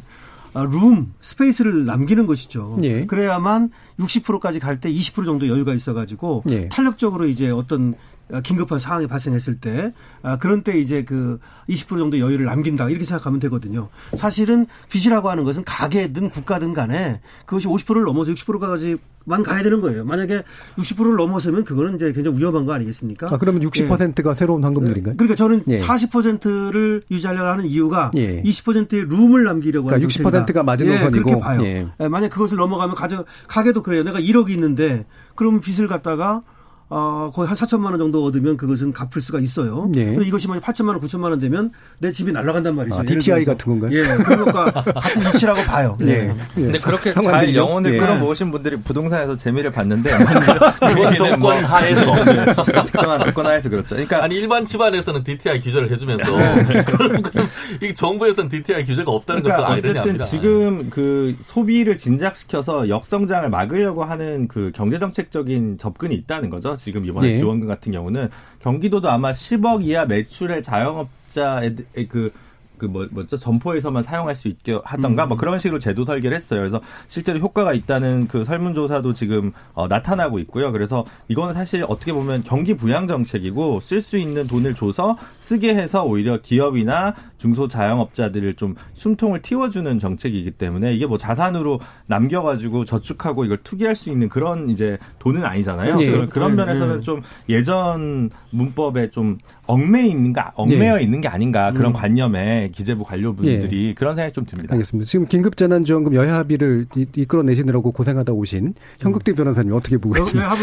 Speaker 5: 룸, 스페이스를 남기는 것이죠.
Speaker 2: 예.
Speaker 5: 그래야만 60%까지 갈 때 20% 정도 여유가 있어가지고
Speaker 2: 예.
Speaker 5: 탄력적으로 이제 어떤 아, 긴급한 상황이 발생했을 때 아, 그런 때 이제 그 20% 정도 여유를 남긴다 이렇게 생각하면 되거든요. 사실은 빚이라고 하는 것은 가게든 국가든 간에 그것이 50%를 넘어서 60%까지만 가야 되는 거예요. 만약에 60%를 넘어서면 그거는 이제 굉장히 위험한 거 아니겠습니까?
Speaker 2: 아, 그러면
Speaker 5: 예.
Speaker 2: 60%가 새로운 황금률인가요?
Speaker 5: 그러니까 저는
Speaker 2: 예.
Speaker 5: 40%를 유지하려고 하는 이유가
Speaker 2: 예.
Speaker 5: 20%의 룸을 남기려고 하는
Speaker 2: 그러니까 60%가
Speaker 5: 정책이다.
Speaker 2: 마지노선이고.
Speaker 5: 예, 그렇게 봐요.
Speaker 2: 예.
Speaker 5: 예, 만약 그것을 넘어가면 가져 가게도 그래요. 내가 1억이 있는데 그러면 빚을 갖다가 어, 거의 한 4천만 원 정도 얻으면 그것은 갚을 수가 있어요.
Speaker 2: 예.
Speaker 5: 이것이 만약 8천만 원, 9천만 원 되면 내 집이 날아간단 말이죠.
Speaker 2: 아, DTI. 같은 건가요?
Speaker 5: 예, 그런 것과 같은 이치라고 봐요.
Speaker 2: 예.
Speaker 5: 예.
Speaker 2: 예.
Speaker 6: 근데 그렇게 잘
Speaker 2: 상황들요?
Speaker 6: 영혼을
Speaker 2: 예.
Speaker 6: 끌어모으신 분들이 부동산에서 재미를 봤는데
Speaker 4: 이번 정권 하에서
Speaker 6: 특정한 조건 하에서 그렇죠. 그러니까
Speaker 4: 아니 일반 집안에서는 DTI 규제를 해주면서 그럼, 그럼 이 정부에서는 DTI 규제가 없다는 것도
Speaker 6: 그러니까 어쨌든. 지금 그 소비를 진작시켜서 역성장을 막으려고 하는 그 경제정책적인 접근이 있다는 거죠. 지금 이번에
Speaker 2: 네.
Speaker 6: 지원금 같은 경우는 경기도도 아마 10억 이하 매출의 자영업자의 그, 그 뭐, 뭐죠? 점포에서만 사용할 수 있게 하던가, 뭐 그런 식으로 제도 설계를 했어요. 그래서 실제로 효과가 있다는 그 설문조사도 지금 어, 나타나고 있고요. 그래서 이거는 사실 어떻게 보면 경기 부양 정책이고 쓸 수 있는 돈을 줘서 쓰게 해서 오히려 기업이나 중소 자영업자들을 좀 숨통을 틔워주는 정책이기 때문에 이게 뭐 자산으로 남겨가지고 저축하고 이걸 투기할 수 있는 그런 이제 돈은 아니잖아요.
Speaker 2: 예.
Speaker 6: 그런- 그런
Speaker 5: 예,
Speaker 6: 면에서는
Speaker 5: 예.
Speaker 6: 좀 예전 문법에 좀 얽매여 있는 가, 얽매여
Speaker 2: 예.
Speaker 6: 있는 게 아닌가 그런 관념에 기재부 관료분들이 그런 생각이 좀 듭니다.
Speaker 2: 알겠습니다. 지금 긴급재난지원금 여야 합의를 이- 이끌어내시느라고 고생하다 오신 현극대 변호사님 어떻게 보고
Speaker 5: 왜
Speaker 2: 계십니까?
Speaker 5: 하고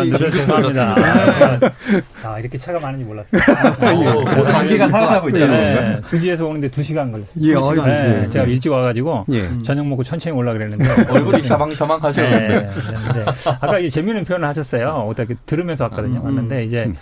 Speaker 7: 아,
Speaker 5: 있-
Speaker 7: 늦어 죄송합니다.
Speaker 5: 네.
Speaker 7: 아, 이렇게 차가 많은지 몰랐어요.
Speaker 6: 단계가 살아나고 있다는
Speaker 7: 네,
Speaker 6: 건가요?
Speaker 7: 수지에서 오는데 2 시간 걸렸어요.
Speaker 2: 예,
Speaker 5: 두 시간.
Speaker 7: 네,
Speaker 2: 예.
Speaker 7: 제가 일찍 와가지고
Speaker 2: 예.
Speaker 7: 저녁 먹고 천천히 올라 그랬는데
Speaker 4: 얼굴이 샤방샤방 하셨는데
Speaker 7: 네, 아까 이 재미있는 표현을 하셨어요. 어떻게 들으면서 왔거든요.
Speaker 5: 음.
Speaker 7: 왔는데 이제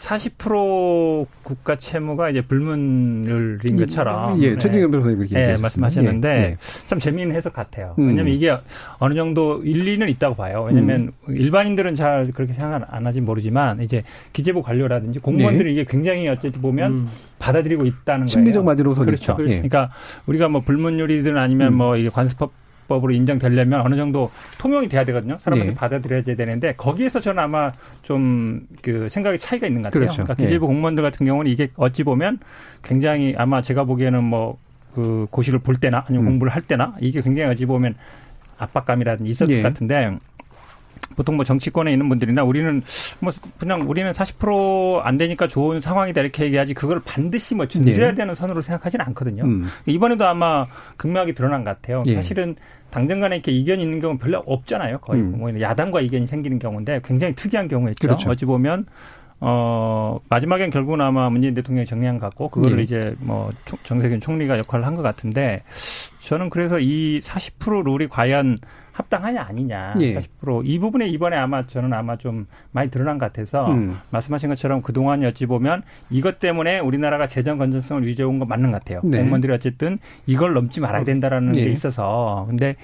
Speaker 7: 40% 국가 채무가 이제 불문율인 것처럼
Speaker 2: 예,
Speaker 7: 네.
Speaker 2: 최진경 변호사님 그렇게
Speaker 7: 예. 말씀하셨는데
Speaker 2: 예, 예.
Speaker 7: 참 재미있는 해석 같아요.
Speaker 2: 음.
Speaker 7: 왜냐하면 이게 어느 정도 일리는 있다고 봐요. 왜냐하면
Speaker 2: 음.
Speaker 7: 일반인들은 잘 그렇게 생각 안 하지 모르지만 이제 기재부 관료라든지 공무원들이 이게 굉장히 어쨌든 보면
Speaker 5: 음.
Speaker 7: 받아들이고 있다는 거예요.
Speaker 2: 심리적 마지노선이
Speaker 7: 그렇죠.
Speaker 2: 예.
Speaker 7: 그러니까 우리가 뭐 불문율이든 아니면
Speaker 2: 음.
Speaker 7: 뭐 이게 관습법 법으로 인정되려면 어느 정도 통용이 돼야 되거든요. 사람들이
Speaker 2: 네.
Speaker 7: 받아들여야 되는데 거기에서 저는 아마 좀 그 생각의 차이가 있는 것 같아요.
Speaker 2: 그렇죠.
Speaker 7: 러니까
Speaker 2: 예.
Speaker 7: 기재부 공무원들 같은 경우는 이게 어찌 보면 굉장히 아마 제가 보기에는 뭐 그 고시를 볼 때나 아니면
Speaker 2: 음.
Speaker 7: 공부를 할 때나 이게 굉장히 어찌 보면 압박감이라든지 있었을
Speaker 2: 예.
Speaker 7: 것 같은데 보통 뭐 정치권에 있는 분들이나 우리는 뭐 그냥 우리는 40%안 되니까 좋은 상황이다 이렇게 얘기하지 그걸 반드시 뭐 준수해야
Speaker 2: 네.
Speaker 7: 되는 선으로 생각하지는 않거든요.
Speaker 2: 음.
Speaker 7: 이번에도 아마 극명하게 드러난 것 같아요.
Speaker 2: 예.
Speaker 7: 사실은 당정 간에 이렇게 이견이 있는 경우는 별로 없잖아요. 거의
Speaker 2: 음.
Speaker 7: 뭐 야당과 이견이 생기는 경우인데 굉장히 특이한 경우였죠.
Speaker 2: 그렇죠.
Speaker 7: 어찌 보면 어 마지막엔 결국은 아마 문재인 대통령이 정리한 것 같고 그거를
Speaker 2: 예.
Speaker 7: 이제 뭐 총- 정세균 총리가 역할을 한 것 같은데 저는 그래서 이 40% 룰이 과연 합당하냐 아니냐.
Speaker 2: 예.
Speaker 7: 40%이 부분에 이번에 아마 저는 아마 좀 많이 드러난 것 같아서
Speaker 2: 음.
Speaker 7: 말씀하신 것처럼 그동안 어찌 보면 이것 때문에 우리나라가 재정 건전성을 유지해 온건 맞는 것 같아요.
Speaker 2: 네.
Speaker 7: 공무원들이 어쨌든 이걸 넘지 말아야 된다라는
Speaker 2: 예.
Speaker 7: 게 있어서 근데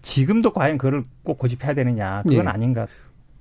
Speaker 7: 지금도 과연 그걸 꼭 고집해야 되느냐 그건
Speaker 2: 예.
Speaker 7: 아닌가.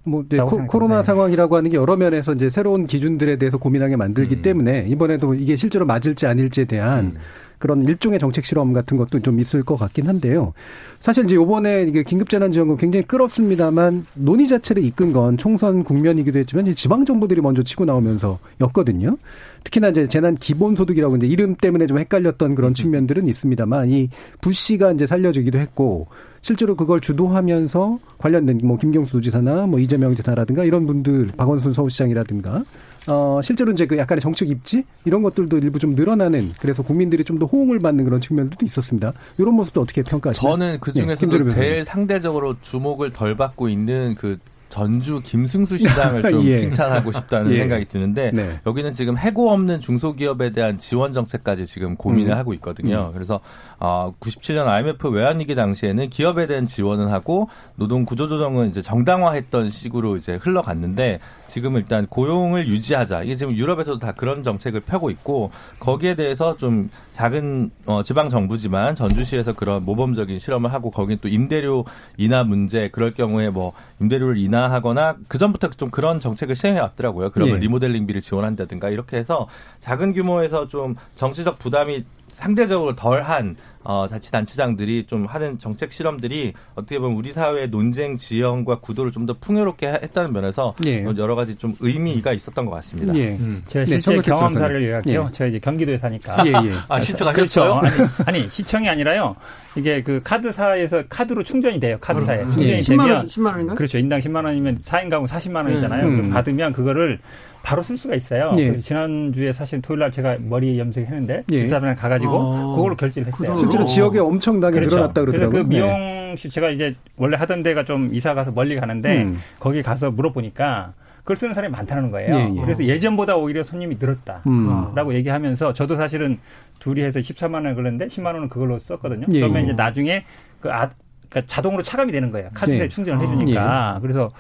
Speaker 2: 뭐 이제 코. 코로나
Speaker 7: 네.
Speaker 2: 상황이라고 하는 게 여러 면에서 이제 새로운 기준들에 대해서 고민하게 만들기
Speaker 6: 음.
Speaker 2: 때문에 이번에도 이게 실제로 맞을지 아닐지에 대한
Speaker 6: 음.
Speaker 2: 그런 일종의 정책 실험 같은 것도 좀 있을 것 같긴 한데요. 사실 이제 요번에 이게 긴급재난지원금 굉장히 끌었습니다만 논의 자체를 이끈 건 총선 국면이기도 했지만 지방 정부들이 먼저 치고 나오면서 였거든요. 특히나 이제 재난 기본소득이라고 이제 이름 때문에 좀 헷갈렸던
Speaker 6: 음.
Speaker 2: 그런 측면들은 있습니다만 이 부씨가 이제 살려주기도 했고 실제로 그걸 주도하면서 관련된 뭐 김경수 도지사나 뭐 이재명 지사라든가 이런 분들 박원순 서울시장이라든가 어 실제로 이제 그 약간의 정책 입지 이런 것들도 일부 좀 늘어나는 그래서 국민들이 좀 더 호응을 받는 그런 측면들도 있었습니다. 이런 모습도 어떻게 평가하시나요?
Speaker 6: 저는 그
Speaker 2: 네,
Speaker 6: 중에서도
Speaker 2: 김준호 변호사님.
Speaker 6: 제일 상대적으로 주목을 덜 받고 있는 그 전주 김승수 시장을 좀
Speaker 2: 예.
Speaker 6: 칭찬하고 싶다는
Speaker 2: 예.
Speaker 6: 생각이 드는데
Speaker 2: 네.
Speaker 6: 여기는 지금 해고 없는 중소기업에 대한 지원 정책까지 지금 고민을
Speaker 2: 음.
Speaker 6: 하고 있거든요. 그래서 어, 97년 IMF 외환위기 당시에는 기업에 대한 지원은 하고 노동 구조조정은 이제 정당화했던 식으로 이제 흘러갔는데 지금 일단 고용을 유지하자. 이게 지금 유럽에서도 다 그런 정책을 펴고 있고 거기에 대해서 좀 작은 어, 지방 정부지만 전주시에서 그런 모범적인 실험을 하고 거긴 또 임대료 인하 문제 그럴 경우에 뭐 임대료를 인하하거나 그 전부터 좀 그런 정책을 시행해 왔더라고요. 그러면
Speaker 2: 예.
Speaker 6: 리모델링비를 지원한다든가 이렇게 해서 작은 규모에서 좀 정치적 부담이 상대적으로 덜한 어, 자치단체장들이 좀 하는 정책 실험들이 어떻게 보면 우리 사회의 논쟁 지형과 구도를 좀 더 풍요롭게 했다는 면에서
Speaker 2: 예.
Speaker 6: 어, 여러 가지 좀 의미가 있었던 것 같습니다.
Speaker 2: 예.
Speaker 7: 제가
Speaker 2: 네,
Speaker 7: 실제
Speaker 2: 정근택
Speaker 7: 경험사를. 얘기할게요.
Speaker 2: 예.
Speaker 7: 제가 이제 경기도에 사니까.
Speaker 2: 예, 예.
Speaker 4: 아, 신청하셨어요?
Speaker 7: 그렇죠. 아니, 아니, 시청이 아니라요. 이게 그 카드사에서 카드로 충전이 돼요. 카드사에. 충전이
Speaker 5: 예. 10만 원,
Speaker 7: 되면
Speaker 5: 10만 원인가요?
Speaker 7: 그렇죠. 인당 10만 원이면 4인 가구 40만 원이잖아요.
Speaker 2: 음.
Speaker 7: 받으면 그거를 바로 쓸 수가 있어요.
Speaker 2: 예.
Speaker 7: 그래서 지난주에 사실 토요일 날 제가 머리 염색했는데
Speaker 2: 예.
Speaker 7: 집사람이랑 가가지고
Speaker 5: 어.
Speaker 7: 그걸로 결제를 했어요.
Speaker 5: 그동안
Speaker 2: 실제로
Speaker 5: 어.
Speaker 2: 지역에 엄청나게
Speaker 7: 그렇죠.
Speaker 2: 늘어났다
Speaker 7: 그래서
Speaker 2: 그러더라고요.
Speaker 7: 그 미용실 제가 이제 원래 하던 데가 좀 이사 가서 멀리 가는데
Speaker 2: 음.
Speaker 7: 거기 가서 물어보니까 그걸 쓰는 사람이 많다는 거예요.
Speaker 2: 예, 예.
Speaker 7: 그래서 예전보다 오히려 손님이 늘었다.
Speaker 2: 음.
Speaker 7: 라고 얘기하면서 저도 사실은 둘이 해서 14만 원을 걸렸는데 10만 원은 그걸로 썼거든요.
Speaker 2: 예,
Speaker 7: 그러면
Speaker 2: 예.
Speaker 7: 이제 나중에 그 아, 그러니까 자동으로 차감이 되는 거예요. 카드에
Speaker 2: 예.
Speaker 7: 충전을
Speaker 5: 아,
Speaker 7: 해주니까. 그래서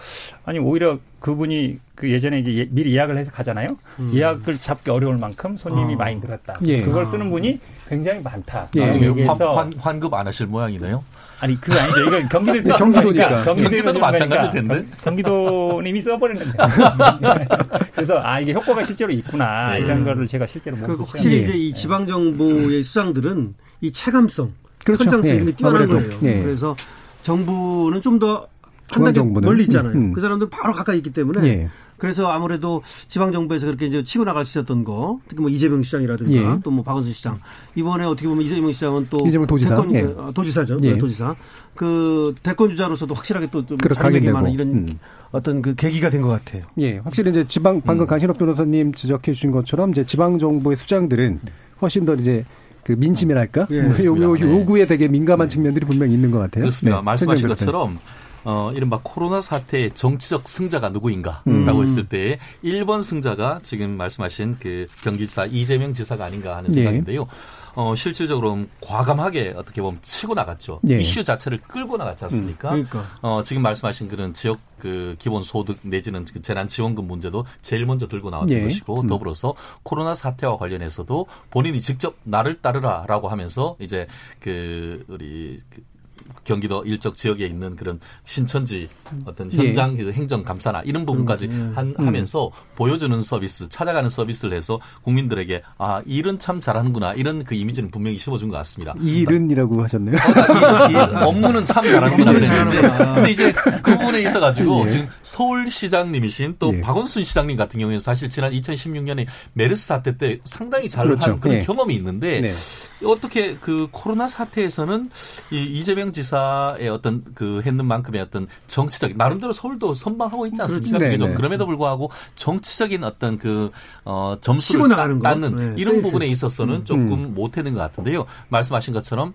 Speaker 7: 아니 오히려 그분이 그 예전에 이제 예- 미리 예약을 해서 가잖아요. 예약을 잡기 어려울 만큼 손님이
Speaker 5: 아.
Speaker 7: 많이 늘었다.
Speaker 2: 예.
Speaker 7: 그걸 쓰는 분이 굉장히 많다.
Speaker 2: 예.
Speaker 7: 얘기해서
Speaker 4: 환, 환, 환 급 안 하실 모양이네요.
Speaker 7: 아니 그거 아니죠. 이거 경기도에서
Speaker 2: 네, 경기도니까.
Speaker 4: 경기도도 마찬가지일 텐데.
Speaker 7: 경기도는 이미 써버렸는데. 그래서 아 이게 효과가 실제로 있구나
Speaker 4: 네.
Speaker 7: 이런 거를 제가 실제로 그못
Speaker 5: 확실히
Speaker 2: 예.
Speaker 5: 이제 이 지방 정부의 수장들은 이 체감성,
Speaker 2: 그렇죠.
Speaker 5: 현장성
Speaker 2: 예.
Speaker 5: 뛰어난. 거예요.
Speaker 2: 예.
Speaker 5: 그래서 정부는 좀더 한 단계. 멀리 있잖아요.
Speaker 2: 음, 음.
Speaker 5: 그 사람들 바로 가까이 있기 때문에
Speaker 2: 예.
Speaker 5: 그래서 아무래도 지방 정부에서 그렇게 이제 치고 나갈 수 있었던 거, 특히 뭐 이재명 시장이라든가
Speaker 2: 예.
Speaker 5: 또뭐 박원순 시장 이번에 어떻게 보면 이재명 시장은 또
Speaker 2: 이재명 도지사.
Speaker 5: 대권,
Speaker 2: 예.
Speaker 5: 어, 도지사죠.
Speaker 2: 예.
Speaker 5: 네, 도지사 그 대권 주자로서도 확실하게 또좀
Speaker 2: 되고.
Speaker 5: 이런
Speaker 2: 음.
Speaker 5: 어떤 그 계기가 된 것 같아요.
Speaker 2: 예, 확실히 이제 지방 방금 강신업 변호사님 지적해 주신 것처럼 이제 지방 정부의 수장들은 훨씬 더 이제 그 민심이랄까
Speaker 5: 예,
Speaker 2: 뭐 요,
Speaker 4: 네.
Speaker 2: 요구에 되게 민감한 측면들이 분명히 있는 것 같아요.
Speaker 4: 그렇습니다.
Speaker 2: 네,
Speaker 4: 말씀하신. 것처럼 어, 이른바 코로나 사태의 정치적 승자가 누구인가라고
Speaker 2: 음.
Speaker 4: 했을 때 1번 승자가 지금 말씀하신 그 경기지사 이재명 지사가 아닌가 하는
Speaker 2: 예.
Speaker 4: 생각인데요. 어, 실질적으로 과감하게 어떻게 보면 치고 나갔죠.
Speaker 2: 예.
Speaker 4: 이슈 자체를 끌고 나갔지 않습니까?
Speaker 5: 그러니까.
Speaker 4: 어, 지금 말씀하신 그런 지역 그 기본 소득 내지는 그 재난 지원금 문제도 제일 먼저 들고 나왔던
Speaker 2: 예.
Speaker 4: 것이고
Speaker 2: 음.
Speaker 4: 더불어서 코로나 사태와 관련해서도 본인이 직접 나를 따르라라고 하면서 이제 그 우리 그 경기도 일적 지역에 있는 그런 신천지 어떤
Speaker 2: 예.
Speaker 4: 현장 그 행정 감사나 이런 부분까지 한,
Speaker 2: 음.
Speaker 4: 하면서 보여주는 서비스, 찾아가는 서비스를 해서 국민들에게 아 일은 참 잘하는구나 이런 그 이미지는 분명히 심어준 것 같습니다.
Speaker 2: 일은이라고 하셨네요.
Speaker 4: 이, 이 업무는 참 잘하는구나 그랬는데. 근데 이제 그 부분에 있어 가지고
Speaker 2: 예.
Speaker 4: 지금 서울시장님이신 또
Speaker 2: 예.
Speaker 4: 박원순 시장님 같은 경우에는 사실 지난 2016년에 메르스 사태 때 상당히 잘한
Speaker 2: 그렇죠.
Speaker 4: 그런
Speaker 2: 예.
Speaker 4: 경험이 있는데
Speaker 2: 네.
Speaker 4: 어떻게 그 코로나 사태에서는 이 이재명 지사 의 어떤 그 했는 만큼의 어떤 정치적 나름대로 서울도 선방하고 있지 않습니까?
Speaker 2: 그렇죠.
Speaker 4: 좀
Speaker 2: 네, 네.
Speaker 4: 그럼에도 불구하고 정치적인 어떤 그 어, 점수를
Speaker 5: 나가는 거.
Speaker 4: 따는
Speaker 5: 네,
Speaker 4: 이런
Speaker 5: 센스.
Speaker 4: 부분에 있어서는 조금 못했는 것 같은데요. 말씀하신 것처럼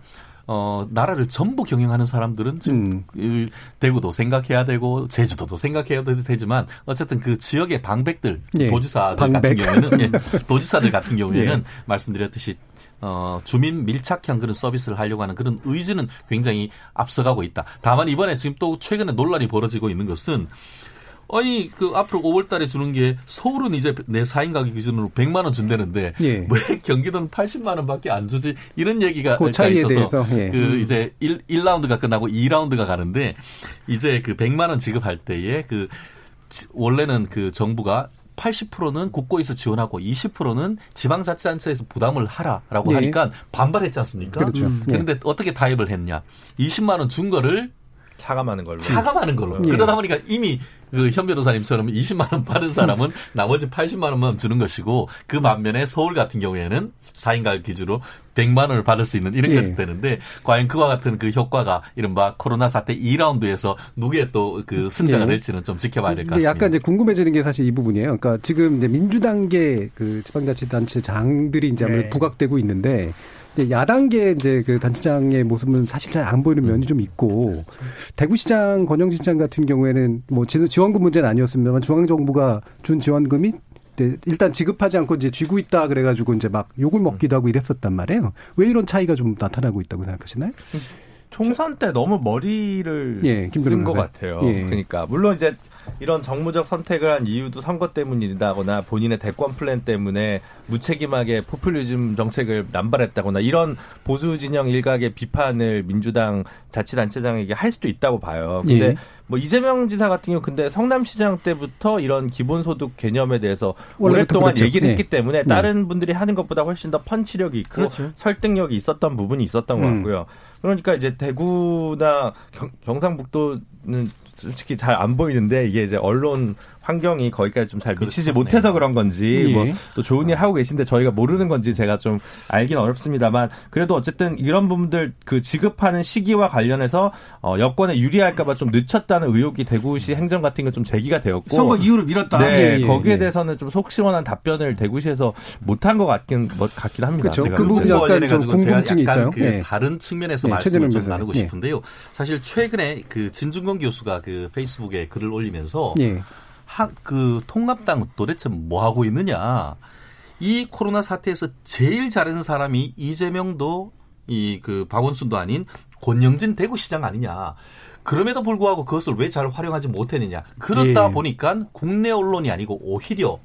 Speaker 4: 어, 나라를 전부 경영하는 사람들은 지금
Speaker 2: 음.
Speaker 4: 그 대구도 생각해야 되고 제주도도 생각해야 되지만 어쨌든 그 지역의 방백들
Speaker 2: 예.
Speaker 4: 도지사들
Speaker 2: 방백.
Speaker 4: 같은 경우에는 예, 도지사들 같은 경우에는
Speaker 2: 예.
Speaker 4: 말씀드렸듯이 어, 주민 밀착형 그런 서비스를 하려고 하는 그런 의지는 굉장히 앞서가고 있다. 다만 이번에 지금 또 최근에 논란이 벌어지고 있는 것은 아니 그 앞으로 5월 달에 주는 게 서울은 이제 내 4인 가격 기준으로 100만 원 준다는데
Speaker 2: 예.
Speaker 4: 왜 경기도는 80만 원밖에 안 주지 이런 얘기가
Speaker 2: 그 차이에
Speaker 4: 있어서
Speaker 2: 예.
Speaker 4: 그 이제 1, 1라운드가 끝나고 2라운드가 가는데 이제 그 100만 원 지급할 때에 그 지- 원래는 그 정부가 80%는 국고에서 지원하고 20%는 지방자치단체에서 부담을 하라라고
Speaker 2: 예.
Speaker 4: 하니까 반발했지 않습니까?
Speaker 2: 그렇죠. 음. 예.
Speaker 4: 그런데 어떻게 타협을 했냐? 20만 원 준 거를
Speaker 6: 차감하는 걸로.
Speaker 4: 차감하는 걸로.
Speaker 2: 예.
Speaker 4: 그러다 보니까 이미 그현 변호사님처럼 20만 원 받은 사람은 나머지 80만 원만 주는 것이고 그 반면에 서울 같은 경우에는 4인 가격 기준으로 100만 원을 받을 수 있는 이런
Speaker 2: 예.
Speaker 4: 것이 되는데 과연 그와 같은 그 효과가 이른바 코로나 사태 2라운드에서 누구의 또 그 승자가
Speaker 2: 예.
Speaker 4: 될지는 좀 지켜봐야 될 것 같습니다.
Speaker 2: 약간 이제 궁금해지는 게 사실 이 부분이에요. 그러니까 지금 이제 민주당계 그 지방자치단체 장들이 이제 아무래도
Speaker 7: 네.
Speaker 2: 부각되고 있는데 야당계 이제 그 단체장의 모습은 사실 잘 안 보이는 면이 좀 있고 대구시장 권영진 시장 같은 경우에는 뭐 지원금 문제는 아니었습니다만 중앙 정부가 준 지원금이 일단 지급하지 않고 이제 쥐고 있다 그래가지고 이제 막 욕을 먹기도 하고 이랬었단 말이에요. 왜 이런 차이가 좀 나타나고 있다고 생각하시나요?
Speaker 6: 총선 때 너무 머리를
Speaker 2: 예,
Speaker 6: 쓴것 같아요. 예. 그러니까 물론 이제 이런 정무적 선택을 한 이유도 선거 때문이다거나 본인의 대권 플랜 때문에 무책임하게 포퓰리즘 정책을 남발했다거나 이런 보수 진영 일각의 비판을 민주당 자치단체장에게 할 수도 있다고 봐요. 근데 예. 뭐 이재명 지사 같은 경우 근데 성남시장 때부터 이런 기본소득 개념에 대해서 오랫동안 그렇죠. 얘기를 네. 했기 때문에 네. 다른 분들이 하는 것보다 훨씬 더 펀치력이 있고 그렇죠. 설득력이 있었던 부분이 있었던 것 음. 같고요. 그러니까 이제 대구나 경, 상북도는 솔직히 잘 안 보이는데 이게 이제 언론 환경이 거기까지 좀 잘 미치지 그렇죠. 못해서 그런 건지 예. 뭐또 좋은 일 하고 계신데 저희가 모르는 건지 제가 좀 알긴 어렵습니다만 그래도 어쨌든 이런 부분들 그 지급하는 시기와 관련해서 어 여권에 유리할까봐 좀 늦췄다는 의혹이 대구시 행정 같은 게좀 제기가 되었고
Speaker 5: 선거 이후로 미뤘다.
Speaker 6: 네, 예, 예, 거기에 예. 대해서는 좀 속 시원한 답변을 대구시에서 못한 것 같긴 뭐 같긴 합니다.
Speaker 2: 그렇죠. 그 부분 약간 좀 궁금증이 있어요.
Speaker 4: 그 예. 다른 측면에서 예, 말씀을 좀 나누고 싶은데요. 사실 최근에 그 진중권 교수가 그 페이스북에 글을 올리면서 하, 그 통합당 도대체 뭐 하고 있느냐. 이 코로나 사태에서 제일 잘하는 사람이 이재명도 이 그 박원순도 아닌 권영진 대구시장 아니냐. 그럼에도 불구하고 그것을 왜 잘 활용하지 못했느냐. 그렇다 예. 보니까 국내 언론이 아니고 오히려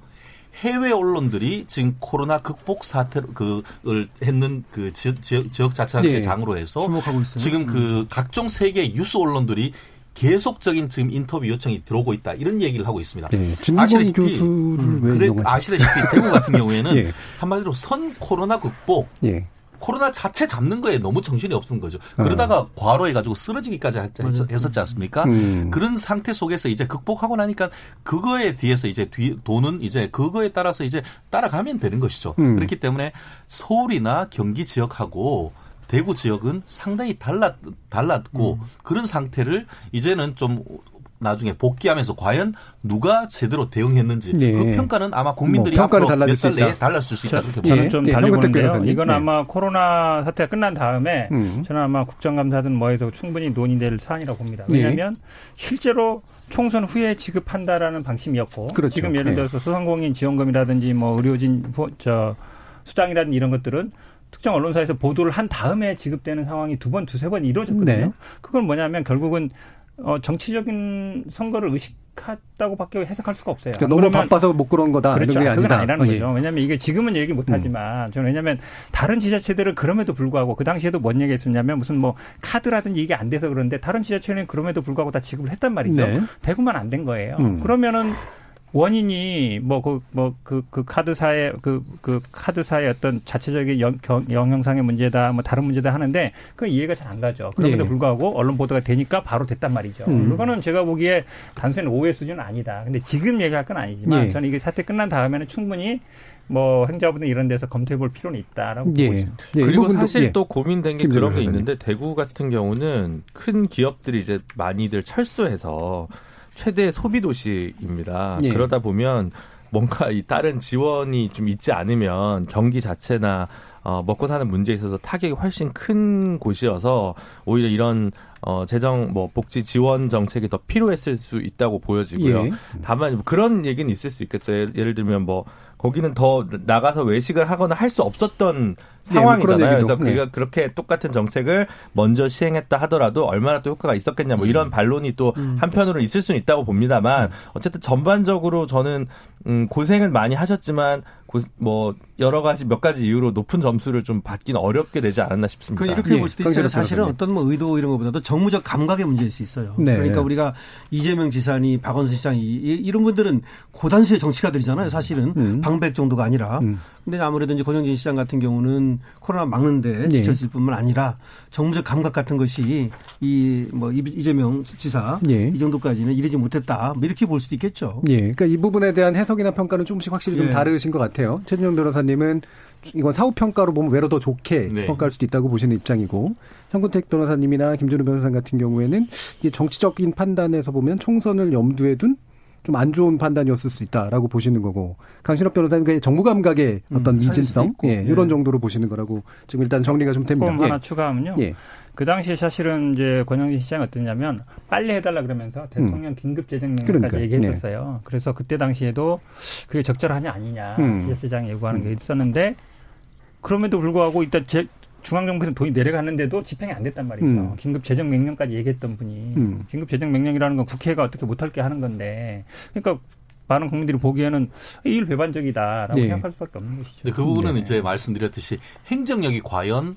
Speaker 4: 해외 언론들이 지금 코로나 극복 사태를 그을 했는 그 지역, 지역 자치단체장으로 예. 해서 지금 그 음. 각종 세계 유수 언론들이 계속적인 지금 인터뷰 요청이 들어오고 있다 이런 얘기를 하고 있습니다.
Speaker 2: 네, 아시다시피 교수를 음,
Speaker 4: 그래, 아시다시피 대구 같은 경우에는 예. 한마디로 선 코로나 극복 예. 코로나 자체 잡는 거에 너무 정신이 없는 거죠. 그러다가 어. 과로해가지고 쓰러지기까지 했었지 않습니까? 음. 그런 상태 속에서 이제 극복하고 나니까 그거에 대해서 이제 뒤, 돈은 이제 그거에 따라서 이제 따라가면 되는 것이죠. 음. 그렇기 때문에 서울이나 경기 지역하고 대구 지역은 상당히 달랐 달랐고 음. 그런 상태를 이제는 좀 나중에 복귀하면서 과연 누가 제대로 대응했는지 네. 그 평가는 아마 국민들이 뭐 앞으로 몇 달 내에 달랐을 수 있다
Speaker 7: 저, 저는 좀 예. 달리 보는데요. 이건 네. 아마 코로나 사태가 끝난 다음에 음. 저는 아마 국정감사든 뭐해서 충분히 논의될 사안이라고 봅니다. 왜냐하면 네. 실제로 총선 후에 지급한다라는 방침이었고 그렇죠. 지금 예를 들어서 소상공인 지원금이라든지 뭐 의료진 저 수당이라든지 이런 것들은 특정 언론사에서 보도를 한 다음에 지급되는 상황이 두 번, 두세 번 이루어졌거든요. 네. 그건 뭐냐면 결국은 어, 정치적인 선거를 의식했다고밖에 해석할 수가 없어요.
Speaker 2: 그러니까 너무 바빠서 못 그런 거다.
Speaker 7: 그렇죠. 그건 아니라는 어, 예. 거죠. 왜냐하면 이게 지금은 얘기 못 하지만 음. 저는 왜냐하면 다른 지자체들은 그럼에도 불구하고 그 당시에도 뭔 얘기했었냐면 무슨 뭐 카드라든지 이게 안 돼서 그런데 다른 지자체는 그럼에도 불구하고 다 지급을 했단 말이죠. 네. 대구만 안 된 거예요. 음. 그러면은 원인이 뭐그뭐 그 그 카드사의 그 그 카드사의 어떤 자체적인 영, 영향상의 문제다 뭐 다른 문제다 하는데 그 이해가 잘 안 가죠. 그럼에도 네. 불구하고 언론 보도가 되니까 바로 됐단 말이죠. 음. 그거는 제가 보기에 단순히 오해 수준은 아니다. 근데 지금 얘기할 건 아니지만 네. 저는 이게 사태 끝난 다음에는 충분히 뭐 행자부든 이런 데서 검토해 볼 필요는 있다라고 예. 보고 있습니다.
Speaker 6: 예. 그리고 사실 예. 또 고민된 게 그런 게 있는데 대구 같은 경우는 큰 기업들이 이제 많이들 철수해서 최대 소비 도시입니다. 예. 그러다 보면 뭔가 이 다른 지원이 좀 있지 않으면 경기 자체나 어, 먹고 사는 문제에 있어서 타격이 훨씬 큰 곳이어서 오히려 이런 어, 재정 뭐 복지 지원 정책이 더 필요했을 수 있다고 보여지고요. 예. 다만 그런 얘기는 있을 수 있겠죠. 예를 들면 뭐 거기는 더 나가서 외식을 하거나 할 수 없었던 네, 뭐 상황이잖아요. 네, 그래서 그가 네. 그렇게 똑같은 정책을 먼저 시행했다 하더라도 얼마나 또 효과가 있었겠냐 뭐 이런 음. 반론이 또 음. 한편으로 있을 수는 있다고 봅니다만 음. 어쨌든 전반적으로 저는 음 고생을 많이 하셨지만 뭐 여러 가지 몇 가지 이유로 높은 점수를 좀 받기는 어렵게 되지 않았나 싶습니다.
Speaker 5: 그 이렇게 예, 볼 수도 있어요. 사실은 어떤 뭐 의도 이런 것보다도 정무적 감각의 문제일 수 있어요. 네. 그러니까 우리가 이재명 지사니 박원순 시장이 이런 분들은 고단수의 정치가들이잖아요. 사실은 음. 방백 정도가 아니라. 음. 근데 아무래도 이제 권영진 시장 같은 경우는 코로나 막는데 네. 뿐만 아니라 정무적 감각 같은 것이 이 뭐 이재명 지사 예. 이 정도까지는 이르지 못했다 뭐 이렇게 볼 수도 있겠죠.
Speaker 2: 예. 그러니까 이 부분에 대한 해석이나 평가는 조금씩 확실히 좀 예. 다르신 것 같아요. 최준영 변호사님은 이건 사후 평가로 보면 외로 더 좋게 네. 평가할 수도 있다고 보시는 입장이고 현근택 변호사님이나 김준우 변호사 같은 경우에는 이게 정치적인 판단에서 보면 총선을 염두에 둔 좀 안 좋은 판단이었을 수 있다라고 보시는 거고 강신업 변호사님 그 정부 감각의 어떤 음, 이진성 예, 이런 예. 정도로 보시는 거라고 지금 일단 정리가 좀 됩니다.
Speaker 7: 조금 예. 하나 추가하면요. 예. 그 당시에 사실은 이제 권영진 시장이 어땠냐면 빨리 해달라 그러면서 대통령 음. 긴급 재정명령까지 그러니까. 얘기했었어요. 네. 그래서 그때 당시에도 그게 적절하냐 아니냐 음. 지자체장 예고하는 게 음. 있었는데 그럼에도 불구하고 일단 제 중앙정부에서 돈이 내려갔는데도 집행이 안 됐단 말이죠. 음. 긴급 재정 명령까지 얘기했던 분이 음. 긴급 재정 명령이라는 건 국회가 어떻게 못할 게 하는 건데 그러니까 많은 국민들이 보기에는 이일 배반적이다라고 네. 생각할 수밖에 없는 것이죠.
Speaker 4: 그 부분은 네. 이제 말씀드렸듯이 행정력이 과연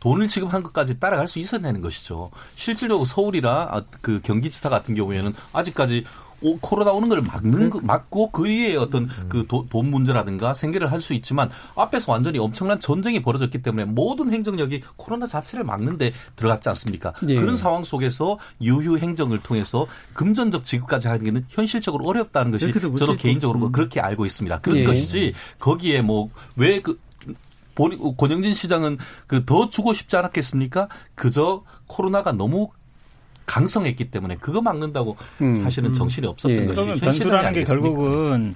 Speaker 4: 돈을 지급한 것까지 따라갈 수 있었냐는 것이죠. 실질적으로 서울이나 아, 그 경기지사 같은 경우에는 아직까지 오, 코로나 오는 걸 막는 거, 막고 그 위에 어떤 음. 그돈 문제라든가 생계를 할 수 있지만 앞에서 완전히 엄청난 전쟁이 벌어졌기 때문에 모든 행정력이 코로나 자체를 막는데 들어갔지 않습니까? 예. 그런 상황 속에서 유휴 행정을 통해서 금전적 지급까지 하기는 현실적으로 어렵다는 것이 저도 개인적으로 음. 그렇게 알고 있습니다. 그런 예. 것이지 거기에 뭐 왜그 권영진 시장은 그 더 주고 싶지 않았겠습니까? 그저 코로나가 너무 강성했기 때문에 그거 막는다고 음, 사실은 정신이 없었던 예. 것이
Speaker 7: 현실이라는 게 결국은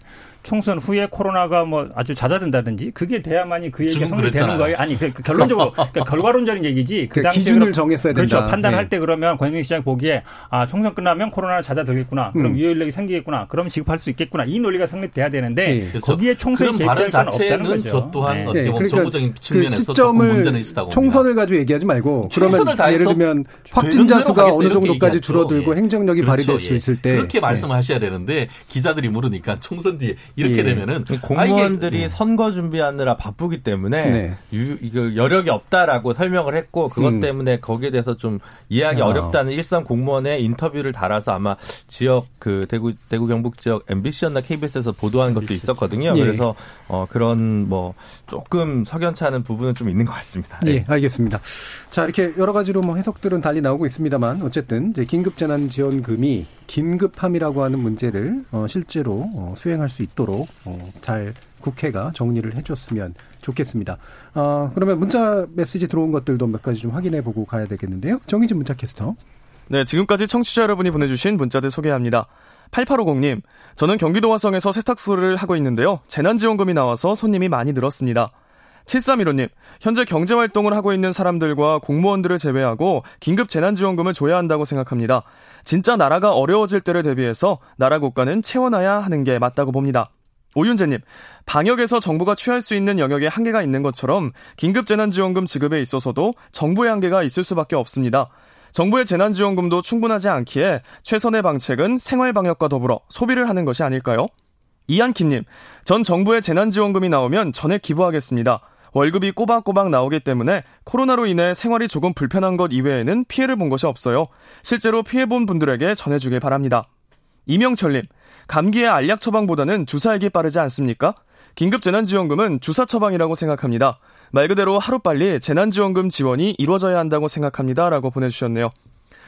Speaker 7: 총선 후에 코로나가 뭐 아주 잦아든다든지 그게 돼야만이 그 얘기가 성립되는 거예요. 아니 그, 그 결론적으로 그러니까 결과론적인 얘기지.
Speaker 2: 그, 그 당시에 기준을 정했어야
Speaker 7: 된다. 그렇죠. 판단할 네. 때 그러면 권영희 시장 보기에 아 총선 끝나면 코로나가 잦아들겠구나. 그럼 음. 유효인력이 생기겠구나. 그럼 지급할 수 있겠구나. 이 논리가 성립돼야 되는데 네. 그렇죠. 거기에 총선이 개입될 건 없다는 거죠.
Speaker 4: 저 또한 네. 어떻게 보면 그러니까 정부적인 그 측면에서 그 문제는 있다고
Speaker 2: 총선을 가지고 얘기하지 말고 그러면 예를 들면 확진자 수가 어느 정도까지 줄어들고 예. 행정력이 그렇죠. 발휘될 수 예. 있을 때
Speaker 4: 그렇게 말씀을 하셔야 되는데 기자들이 물으니까 총선 뒤에 이렇게 예. 되면은
Speaker 6: 공무원들이 아, 선거 준비하느라 바쁘기 때문에 네. 유, 이거 여력이 없다라고 설명을 했고 그것 음. 때문에 거기에 대해서 좀 이해하기 아. 어렵다는 일선 공무원의 인터뷰를 달아서 아마 지역 그 대구 대구 경북 지역 MBC였나 KBS에서 보도한 것도 있었거든요. 예. 그래서 어 그런 뭐 조금 석연찮은 부분은 좀 있는 것 같습니다.
Speaker 2: 네. 예, 알겠습니다. 자 이렇게 여러 가지로 뭐 해석들은 달리 나오고 있습니다만 어쨌든 이제 긴급 재난 지원금이 긴급함이라고 하는 문제를 어, 실제로 어, 수행할 수 있 도록 어, 잘 국회가 정리를 해줬으면 좋겠습니다. 어, 그러면 문자 메시지 들어온 것들도 몇 가지 좀 확인해 보고 가야 되겠는데요. 정희진 문자 캐스터.
Speaker 8: 네, 지금까지 청취자 여러분이 보내주신 문자들 소개합니다. 8850님, 저는 경기도 화성에서 세탁소를 하고 있는데요. 재난지원금이 나와서 손님이 많이 늘었습니다. 7315님, 현재 경제활동을 하고 있는 사람들과 공무원들을 제외하고 긴급 재난지원금을 줘야 한다고 생각합니다. 진짜 나라가 어려워질 때를 대비해서 나라 국가는 채워놔야 하는 게 맞다고 봅니다. 오윤재님, 방역에서 정부가 취할 수 있는 영역에 한계가 있는 것처럼 긴급재난지원금 지급에 있어서도 정부의 한계가 있을 수밖에 없습니다. 정부의 재난지원금도 충분하지 않기에 최선의 방책은 생활방역과 더불어 소비를 하는 것이 아닐까요? 이한킴님, 전 정부의 재난지원금이 나오면 전액 기부하겠습니다. 월급이 꼬박꼬박 나오기 때문에 코로나로 인해 생활이 조금 불편한 것 이외에는 피해를 본 것이 없어요. 실제로 피해본 분들에게 전해주길 바랍니다. 이명철님, 감기의 알약 처방보다는 주사액이 빠르지 않습니까? 긴급재난지원금은 주사 처방이라고 생각합니다. 말 그대로 하루빨리 재난지원금 지원이 이루어져야 한다고 생각합니다. 라고 보내주셨네요.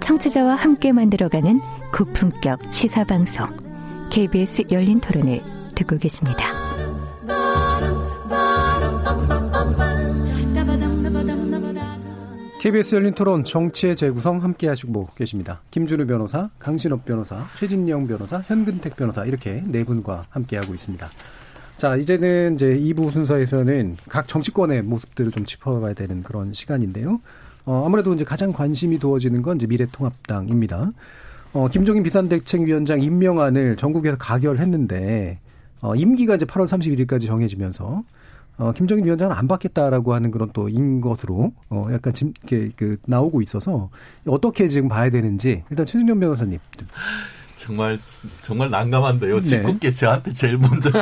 Speaker 3: 청취자와 함께 만들어가는 고품격 시사방송 KBS 열린 토론을 듣고 계십니다.
Speaker 2: KBS 열린 토론 정치의 재구성 함께 하시고 계십니다. 김준우 변호사, 강신업 변호사, 최진영 변호사, 현근택 변호사 이렇게 네 분과 함께 하고 있습니다. 자, 이제는 이제 2부 순서에서는 각 정치권의 모습들을 좀 짚어봐야 되는 그런 시간인데요. 어, 아무래도 이제 가장 관심이 두어지는 건 이제 미래통합당입니다. 어, 김종인 비상대책위원장 임명안을 전국에서 가결했는데, 어, 임기가 이제 8월 31일까지 정해지면서, 어, 김종인 위원장은 안 받겠다라고 하는 그런 또 인 것으로, 어, 약간 지 이렇게 그, 나오고 있어서, 어떻게 지금 봐야 되는지, 일단 최승현 변호사님.
Speaker 4: 정말 정말 난감한데요. 짓궂게 네. 저한테 제일 먼저.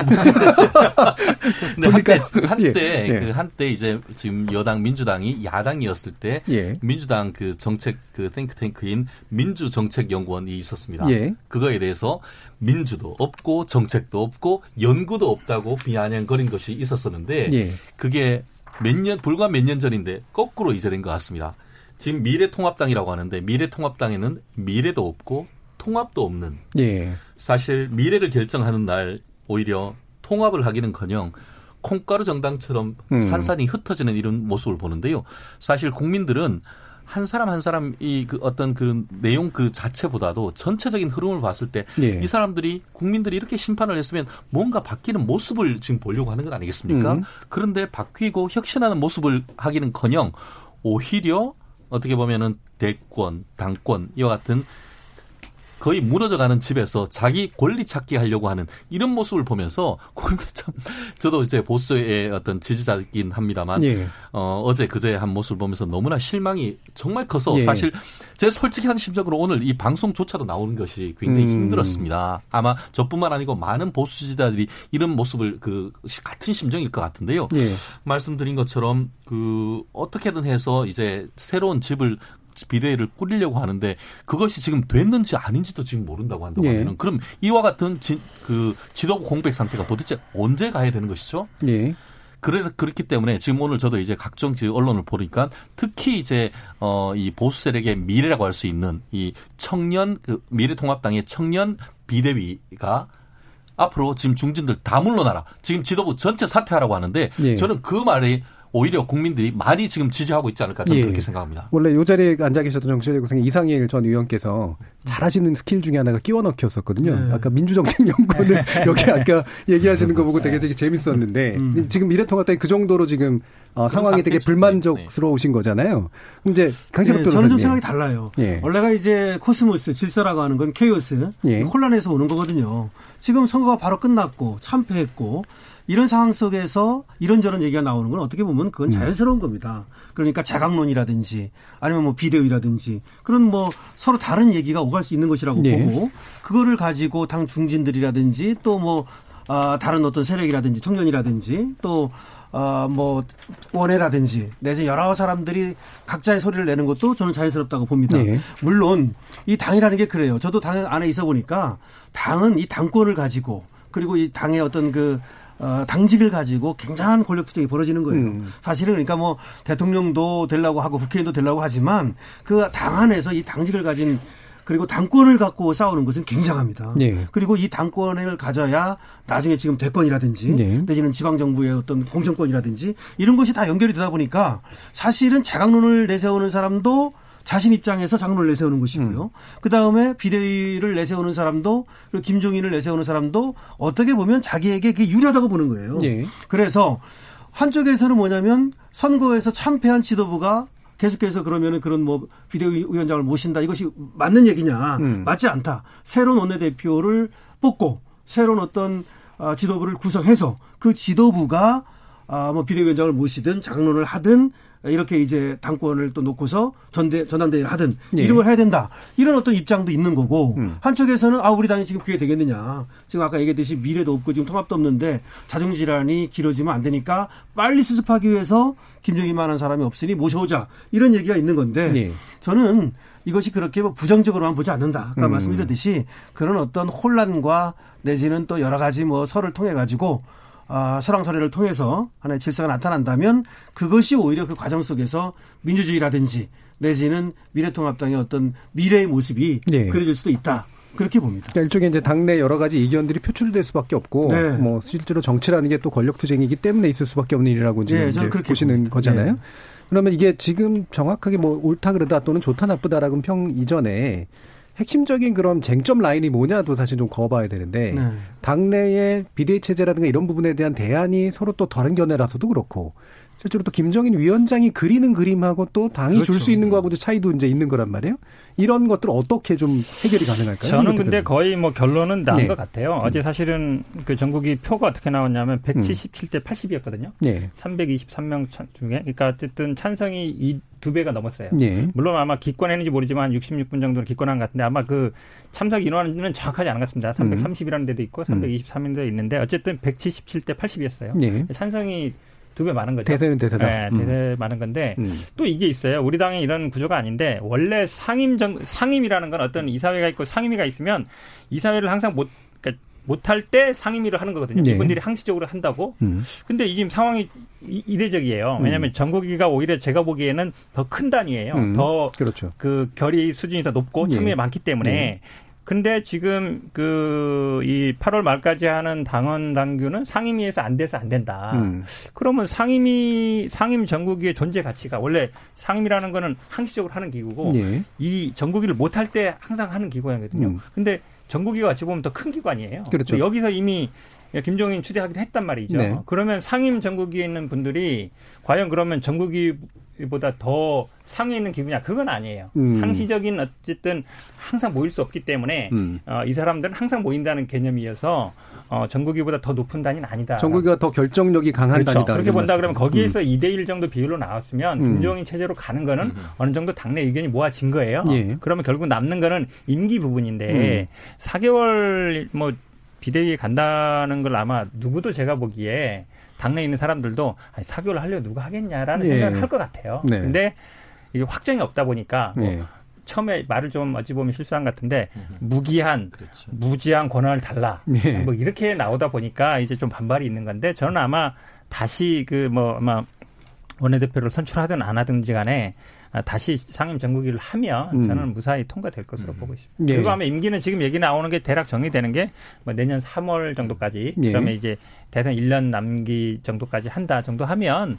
Speaker 4: 근데 한때 한때 예, 예. 그 한때 이제 지금 여당 민주당이 야당이었을 때 예. 민주당 그 정책 그 탱크탱크인 민주정책연구원이 있었습니다. 예. 그거에 대해서 민주도 없고 정책도 없고 연구도 없다고 비아냥거린 것이 있었었는데 예. 그게 몇 년 불과 몇 년 전인데 거꾸로 이제 된 것 같습니다. 지금 미래통합당이라고 하는데 미래통합당에는 미래도 없고 통합도 없는 예. 사실 미래를 결정하는 날 오히려 통합을 하기는커녕 콩가루 정당처럼 음. 산산이 흩어지는 이런 모습을 보는데요. 사실 국민들은 한 사람 한 사람 이 그 어떤 그 내용 그 자체보다도 전체적인 흐름을 봤을 때이 예. 사람들이 국민들이 이렇게 심판을 했으면 뭔가 바뀌는 모습을 지금 보려고 하는 건 아니겠습니까? 음. 그런데 바뀌고 혁신하는 모습을 하기는커녕 오히려 어떻게 보면은 대권, 당권 이와 같은 거의 무너져가는 집에서 자기 권리 찾기 하려고 하는 이런 모습을 보면서 참 저도 이제 보스의 어떤 지지자이긴 합니다만 예. 어, 어제 그제 한 모습을 보면서 너무나 실망이 정말 커서 예. 사실 제 솔직한 심정으로 오늘 이 방송조차도 나오는 것이 굉장히 음. 힘들었습니다. 아마 저뿐만 아니고 많은 보수 지지자들이 이런 모습을 그 같은 심정일 것 같은데요. 예. 말씀드린 것처럼 그 어떻게든 해서 이제 새로운 집을 비대위를 꾸리려고 하는데 그것이 지금 됐는지 아닌지도 지금 모른다고 한다고 예. 하면 그럼 이와 같은 지, 그 지도부 공백 상태가 도대체 언제 가야 되는 것이죠? 예. 그래서 그렇기 때문에 지금 오늘 저도 이제 각종 언론을 보니까 특히 이제 어이 보수 세력의 미래라고 할 수 있는 이 청년 그 미래통합당의 청년 비대위가 앞으로 지금 중진들 다 물러나라. 지금 지도부 전체 사퇴하라고 하는데 예. 저는 그 말이 오히려 국민들이 많이 지금 지지하고 있지 않을까 저는 예. 그렇게 생각합니다.
Speaker 2: 원래 이 자리에 앉아 계셨던 정치재구성 이상일 전 의원께서 잘하시는 스킬 중에 하나가 끼워 넣기였었거든요. 네. 아까 민주정책연구원을 네. 여기 아까 얘기하시는 거 보고 되게 되게 재밌었는데 음. 지금 미래통합당이 그 정도로 지금 어, 상황이 되게 불만족스러우신 거잖아요. 이제 강신업 네,
Speaker 5: 저는 좀 생각이 달라요. 예. 원래가 이제 코스모스 질서라고 하는 건 케이오스 예. 혼란에서 오는 거거든요. 지금 선거가 바로 끝났고 참패했고 이런 상황 속에서 이런저런 얘기가 나오는 건 어떻게 보면 그건 음. 자연스러운 겁니다. 그러니까 자강론이라든지 아니면 뭐 비대위라든지 그런 뭐 서로 다른 얘기가 오갈 수 있는 것이라고 네. 보고 그거를 가지고 당 중진들이라든지 또뭐 아, 다른 어떤 세력이라든지 청년이라든지 또 어, 뭐, 원해라든지, 내지 여러 사람들이 각자의 소리를 내는 것도 저는 자연스럽다고 봅니다. 네. 물론, 이 당이라는 게 그래요. 저도 당 안에 있어 보니까 당은 이 당권을 가지고, 그리고 이 당의 어떤 그, 어, 당직을 가지고 굉장한 권력 투쟁이 벌어지는 거예요. 음. 사실은 그러니까 뭐 대통령도 되려고 하고 국회의원도 되려고 하지만 그 당 안에서 이 당직을 가진 그리고 당권을 갖고 싸우는 것은 굉장합니다. 네. 그리고 이 당권을 가져야 나중에 지금 대권이라든지 네. 내지는 지방정부의 어떤 공천권이라든지 이런 것이 다 연결이 되다 보니까 사실은 자강론을 내세우는 사람도 자신 입장에서 장로를 내세우는 것이고요. 음. 그 다음에 비대위를 내세우는 사람도 그리고 김종인을 내세우는 사람도 어떻게 보면 자기에게 그게 유리하다고 보는 거예요. 예. 그래서 한쪽에서는 뭐냐면 선거에서 참패한 지도부가 계속해서 그러면은 그런 뭐 비대위원장을 모신다 이것이 맞는 얘기냐 음. 맞지 않다 새로운 원내대표를 뽑고 새로운 어떤 아, 지도부를 구성해서 그 지도부가 아뭐 비대위원장을 모시든 장론을 하든 이렇게 이제 당권을 또 놓고서 전대 전당대회를 하든 예. 이런 걸 해야 된다. 이런 어떤 입장도 있는 거고 음. 한쪽에서는 아 우리 당이 지금 그게 되겠느냐. 지금 아까 얘기했듯이 미래도 없고 지금 통합도 없는데 자중 질환이 길어지면 안 되니까 빨리 수습하기 위해서 김정희만한 사람이 없으니 모셔오자 이런 얘기가 있는 건데 예. 저는 이것이 그렇게 뭐 부정적으로만 보지 않는다. 아까 음. 말씀드렸듯이 그런 어떤 혼란과 내지는 또 여러 가지 뭐 설을 통해 가지고 아, 설왕설래를 통해서 하나의 질서가 나타난다면 그것이 오히려 그 과정 속에서 민주주의라든지 내지는 미래통합당의 어떤 미래의 모습이 네. 그려질 수도 있다. 그렇게 봅니다.
Speaker 2: 그러니까 일종의 이제 당내 여러 가지 이견들이 표출될 수밖에 없고, 네. 뭐 실제로 정치라는 게 또 권력투쟁이기 때문에 있을 수밖에 없는 일이라고 지금 네, 이제 보시는 봅니다. 거잖아요. 네. 그러면 이게 지금 정확하게 뭐 옳다 그러다 또는 좋다 나쁘다라는 평 이전에 핵심적인 그런 쟁점 라인이 뭐냐도 사실 좀 거봐야 되는데 네. 당내의 비대위 체제라든가 이런 부분에 대한 대안이 서로 또 다른 견해라서도 그렇고 실제로 또 김정인 위원장이 그리는 그림하고 또 당이 그렇죠. 줄수 있는 거하고도 차이도 이제 있는 거란 말이에요. 이런 것들 어떻게 좀 해결이 가능할까요?
Speaker 7: 저는 근데 거의 뭐 결론은 나은 네. 것 같아요. 음. 어제 사실은 그 전국이 표가 어떻게 나왔냐면 177대 음. 80이었거든요. 네. 323명 중에 그러니까 어쨌든 찬성이 두 배가 넘었어요.
Speaker 2: 예.
Speaker 7: 물론 아마 기권했는지 모르지만 66분 정도는 기권한 것 같은데 아마 그 참석 인원은 정확하지 않은 것 같습니다. 330이라는 데도 있고 323인 데도 있는데 어쨌든 177대 80이었어요.
Speaker 2: 예.
Speaker 7: 찬성이 두 배 많은 거죠.
Speaker 2: 대세는 대세다.
Speaker 7: 네, 대세 많은 건데
Speaker 2: 음.
Speaker 7: 또 이게 있어요. 우리 당에 이런 구조가 아닌데 원래 상임 정 상임이라는 건 어떤 이사회가 있고 상임위가 있으면 이사회를 항상 못 그러니까 못할 때 상임위를 하는 거거든요.
Speaker 2: 예.
Speaker 7: 이분들이 항시적으로 한다고.
Speaker 2: 음.
Speaker 7: 근데 이 지금 상황이 이- 이례적이에요. 왜냐하면 전국위가 오히려 제가 보기에는 더 큰 단위예요.
Speaker 2: 음.
Speaker 7: 더
Speaker 2: 그렇죠.
Speaker 7: 그 결의 수준이 더 높고
Speaker 2: 예.
Speaker 7: 참여가 많기 때문에 근데 지금 그 이 8월 말까지 하는 당원 당규는 상임위에서 안 돼서 안 된다.
Speaker 2: 음.
Speaker 7: 그러면 상임위 상임 전국위의 존재 가치가 원래 상임이라는 거는 항시적으로 하는 기구고
Speaker 2: 예.
Speaker 7: 이 전국위를 못할 때 항상 하는 기관이거든요.
Speaker 2: 음.
Speaker 7: 근데 전국위가 어찌 보면 더 큰 기관이에요.
Speaker 2: 그렇죠.
Speaker 7: 여기서 이미 김종인 추대하기로 했단 말이죠.
Speaker 2: 네.
Speaker 7: 그러면 상임 전국위에 있는 분들이 과연 그러면 전국위 보다 더 상위에 있는 기구냐? 그건 아니에요.
Speaker 2: 음.
Speaker 7: 항시적인 어쨌든 항상 모일 수 없기 때문에
Speaker 2: 음.
Speaker 7: 어, 이 사람들은 항상 모인다는 개념이어서 어, 전국위보다 더 높은 단위는 아니다.
Speaker 2: 전국위가 더 결정력이 강한
Speaker 7: 그렇죠.
Speaker 2: 단이다.
Speaker 7: 그렇게 본다 그러면. 거기에서 이 2대1 정도 비율로 나왔으면
Speaker 2: 음.
Speaker 7: 김종인 체제로 가는 거는 어느 정도 당내 의견이 모아진 거예요.
Speaker 2: 예.
Speaker 7: 그러면 결국 남는 거는 임기 부분인데
Speaker 2: 음.
Speaker 7: 4개월 뭐 비대위에 간다는 걸 아마 누구도 제가 보기에 당내에 있는 사람들도 아니 4개월 하려고 누가 하겠냐라는
Speaker 2: 예.
Speaker 7: 생각을 할 것 같아요.
Speaker 2: 네.
Speaker 7: 근데 이게 확정이 없다 보니까 뭐
Speaker 2: 예.
Speaker 7: 처음에 말을 좀 어찌 보면 실수한 것 같은데 무기한
Speaker 4: 그렇죠.
Speaker 7: 무지한 권한을 달라
Speaker 2: 예.
Speaker 7: 뭐 이렇게 나오다 보니까 이제 좀 반발이 있는 건데 저는 아마 다시 그 뭐 아마 원내대표를 선출하든 안 하든지 간에 아, 다시 상임 전국위를 하면
Speaker 2: 음.
Speaker 7: 저는 무사히 통과될 것으로 보고 있습니다.
Speaker 2: 예.
Speaker 7: 그리고 아마 임기는 지금 얘기 나오는 게 대략 정리되는 게 뭐 내년 3월 정도까지
Speaker 2: 예.
Speaker 7: 그러면 이제 대선 1년 남기 정도까지 한다 정도 하면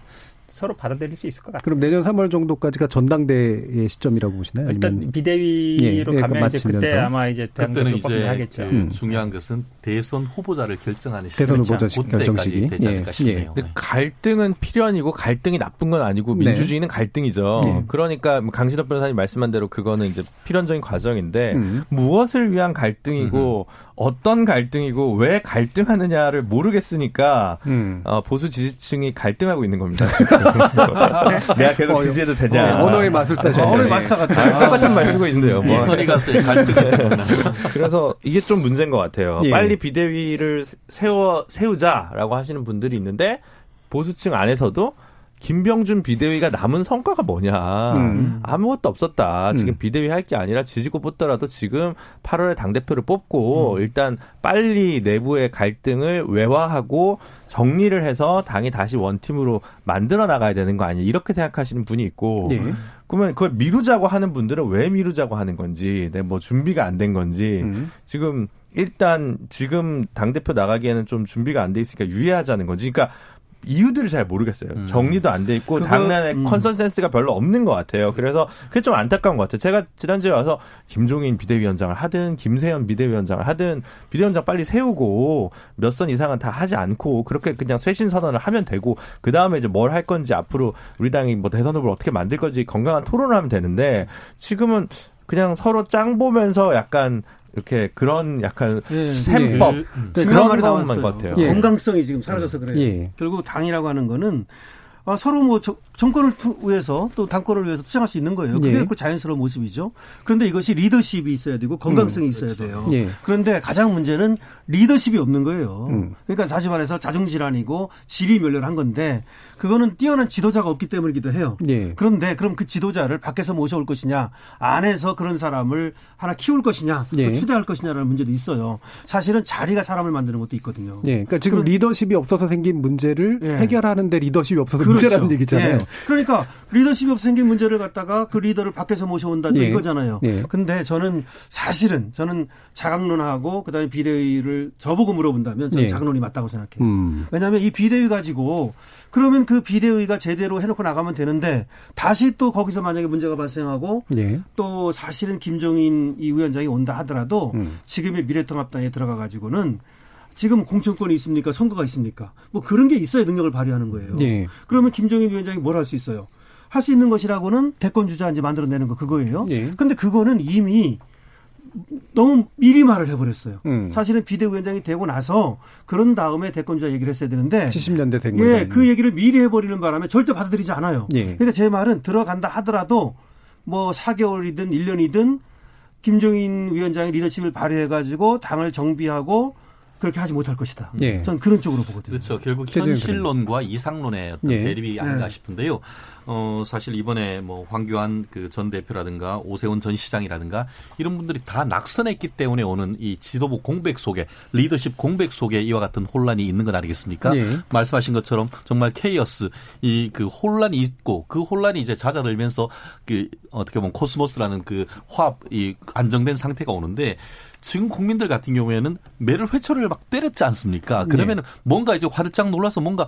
Speaker 7: 서로 받아들일 수 있을 것 같아요.
Speaker 2: 그럼 내년 3월 정도까지가 전당대의 시점이라고 보시나요?
Speaker 7: 일단
Speaker 2: 아니면
Speaker 7: 비대위로
Speaker 2: 예, 예,
Speaker 7: 가면 이제
Speaker 2: 마치면서.
Speaker 7: 그때 아마 이제
Speaker 4: 그때는 이제
Speaker 7: 하겠죠.
Speaker 4: 그
Speaker 2: 음.
Speaker 4: 중요한 것은 대선 후보자를 결정하는
Speaker 2: 대선
Speaker 4: 시점이
Speaker 2: 후보자
Speaker 4: 참
Speaker 2: 결정
Speaker 4: 그때까지
Speaker 2: 시기.
Speaker 4: 되지 않을까
Speaker 2: 예,
Speaker 4: 싶네요.
Speaker 6: 근데 갈등은 필연이고 갈등이 나쁜 건 아니고
Speaker 2: 네.
Speaker 6: 민주주의는 갈등이죠.
Speaker 2: 네.
Speaker 6: 그러니까 뭐 강신업 변호사님 말씀한 대로 그거는 이제 필연적인 과정인데
Speaker 2: 음.
Speaker 6: 무엇을 위한 갈등이고 어떤 갈등이고 왜 갈등하느냐를 모르겠으니까
Speaker 2: 음.
Speaker 6: 어, 보수 지지층이 갈등하고 있는 겁니다. 내가 계속 지지해도 되냐?
Speaker 2: 어, 언어의 마술사죠.
Speaker 6: 어,
Speaker 5: 언어의 마술사 같아요.
Speaker 6: 똑같은 말 쓰고 있는데요. 뭐.
Speaker 4: 이선희 가수의 갈등이.
Speaker 6: 그래서 이게 좀 문제인 것 같아요.
Speaker 2: 예.
Speaker 6: 빨리 비대위를 세워 세우자라고 하시는 분들이 있는데 보수층 안에서도 김병준 비대위가 남은 성과가 뭐냐
Speaker 2: 음.
Speaker 6: 아무것도 없었다. 지금
Speaker 2: 음.
Speaker 6: 비대위 할 게 아니라 지지고 뽑더라도 지금 8월에 당 대표를 뽑고
Speaker 2: 음.
Speaker 6: 일단 빨리 내부의 갈등을 외화하고 정리를 해서 당이 다시 원팀으로 만들어 나가야 되는 거 아니냐 이렇게 생각하시는 분이 있고
Speaker 2: 예.
Speaker 6: 그러면 그걸 미루자고 하는 분들은 왜 미루자고 하는 건지, 네, 뭐 준비가 안 된 건지,
Speaker 2: 음.
Speaker 6: 지금 일단 지금 당 대표 나가기에는 좀 준비가 안 돼 있으니까 유예하자는 건지, 그러니까 이유들을 잘 모르겠어요.
Speaker 4: 음.
Speaker 6: 정리도 안 돼 있고 당내에
Speaker 5: 음.
Speaker 6: 컨센서스가 별로 없는 것 같아요. 그래서 그게 좀 안타까운 것 같아요. 제가 지난주에 와서 김종인 비대위원장을 하든 김세연 비대위원장을 하든 비대위원장 빨리 세우고 몇 선 이상은 다 하지 않고 그렇게 그냥 쇄신 선언을 하면 되고 그 다음에 이제 뭘 할 건지 앞으로 우리 당이 뭐 대선 후보를 어떻게 만들 건지 건강한 토론을 하면 되는데 지금은 그냥 서로 짱 보면서 약간 이렇게 그런 약간
Speaker 5: 예.
Speaker 6: 셈법
Speaker 4: 그, 음.
Speaker 5: 중요한
Speaker 6: 그런
Speaker 5: 나왔어요.
Speaker 6: 것 같아요.
Speaker 2: 예.
Speaker 5: 건강성이 지금 사라져서 그래요.
Speaker 2: 예.
Speaker 5: 결국 당이라고 하는 거는 아, 서로 뭐 저- 정권을 투- 위해서 또 당권을 위해서 투쟁할 수 있는 거예요. 그게
Speaker 2: 예.
Speaker 5: 그 자연스러운 모습이죠. 그런데 이것이 리더십이 있어야 되고 건강성이
Speaker 2: 음,
Speaker 5: 있어야
Speaker 2: 그렇죠.
Speaker 5: 돼요.
Speaker 2: 예.
Speaker 5: 그런데 가장 문제는 리더십이 없는 거예요.
Speaker 2: 음.
Speaker 5: 그러니까 다시 말해서 자중지란이고 지리멸렬한 건데 그거는 뛰어난 지도자가 없기 때문이기도 해요.
Speaker 2: 예.
Speaker 5: 그런데 그럼 그 지도자를 밖에서 모셔올 것이냐, 안에서 그런 사람을 하나 키울 것이냐, 또
Speaker 2: 예.
Speaker 5: 추대할 것이냐라는 문제도 있어요. 사실은 자리가 사람을 만드는 것도 있거든요.
Speaker 2: 예. 그러니까 지금 리더십이 없어서 생긴 문제를
Speaker 5: 예.
Speaker 2: 해결하는데 리더십이 없어서
Speaker 5: 그렇죠.
Speaker 2: 문제라는 얘기잖아요.
Speaker 5: 예. 그러니까 리더십이 없어 생긴 문제를 갖다가 그 리더를 밖에서 모셔온다
Speaker 2: 예.
Speaker 5: 이거잖아요.
Speaker 2: 예.
Speaker 5: 근데 저는 사실은 저는 자강론하고 그다음에 비대위를 저보고 물어본다면 저는
Speaker 2: 예.
Speaker 5: 자강론이 맞다고 생각해요.
Speaker 2: 음.
Speaker 5: 왜냐하면 이 비대위 가지고 그러면 그 비대위가 제대로 해놓고 나가면 되는데 다시 또 거기서 만약에 문제가 발생하고
Speaker 2: 예.
Speaker 5: 또 사실은 김종인 이 위원장이 온다 하더라도
Speaker 2: 음.
Speaker 5: 지금의 미래통합당에 들어가 가지고는 지금 공천권이 있습니까? 선거가 있습니까? 뭐 그런 게 있어야 능력을 발휘하는 거예요.
Speaker 2: 예.
Speaker 5: 그러면 김종인 위원장이 뭘 할 수 있어요? 할 수 있는 것이라고는 대권 주자 이제 만들어내는 거 그거예요.
Speaker 2: 예.
Speaker 5: 근데 그거는 이미 너무 미리 말을 해버렸어요. 음. 사실은 비대위원장이 되고 나서 그런 다음에 대권자 얘기를 했어야 되는데
Speaker 2: 70년대생
Speaker 5: 예, 그 얘기를 미리 해버리는 바람에 절대 받아들이지 않아요. 예. 그러니까 제 말은 들어간다 하더라도 뭐 4개월이든 1년이든 김종인 위원장의 리더십을 발휘해가지고 당을 정비하고 그렇게 하지 못할 것이다. 예. 저는 그런 쪽으로 보거든요.
Speaker 4: 그렇죠. 결국 현실론과 이상론의 어떤 예. 대립이 아닌가 예. 싶은데요. 어, 사실 이번에 뭐 황교안 그 전 대표라든가 오세훈 전 시장이라든가 이런 분들이 다 낙선했기 때문에 오는 이 지도부 공백 속에 리더십 공백 속에 이와 같은 혼란이 있는 것 아니겠습니까? 예. 말씀하신 것처럼 정말 케이어스 이 그 혼란이 있고 그 혼란이 이제 잦아들면서 그 어떻게 보면 코스모스라는 그 화합 이 안정된 상태가 오는데 지금 국민들 같은 경우에는 매를 회초리를 막 때렸지 않습니까? 그러면은 네. 뭔가 이제 화들짝 놀라서 뭔가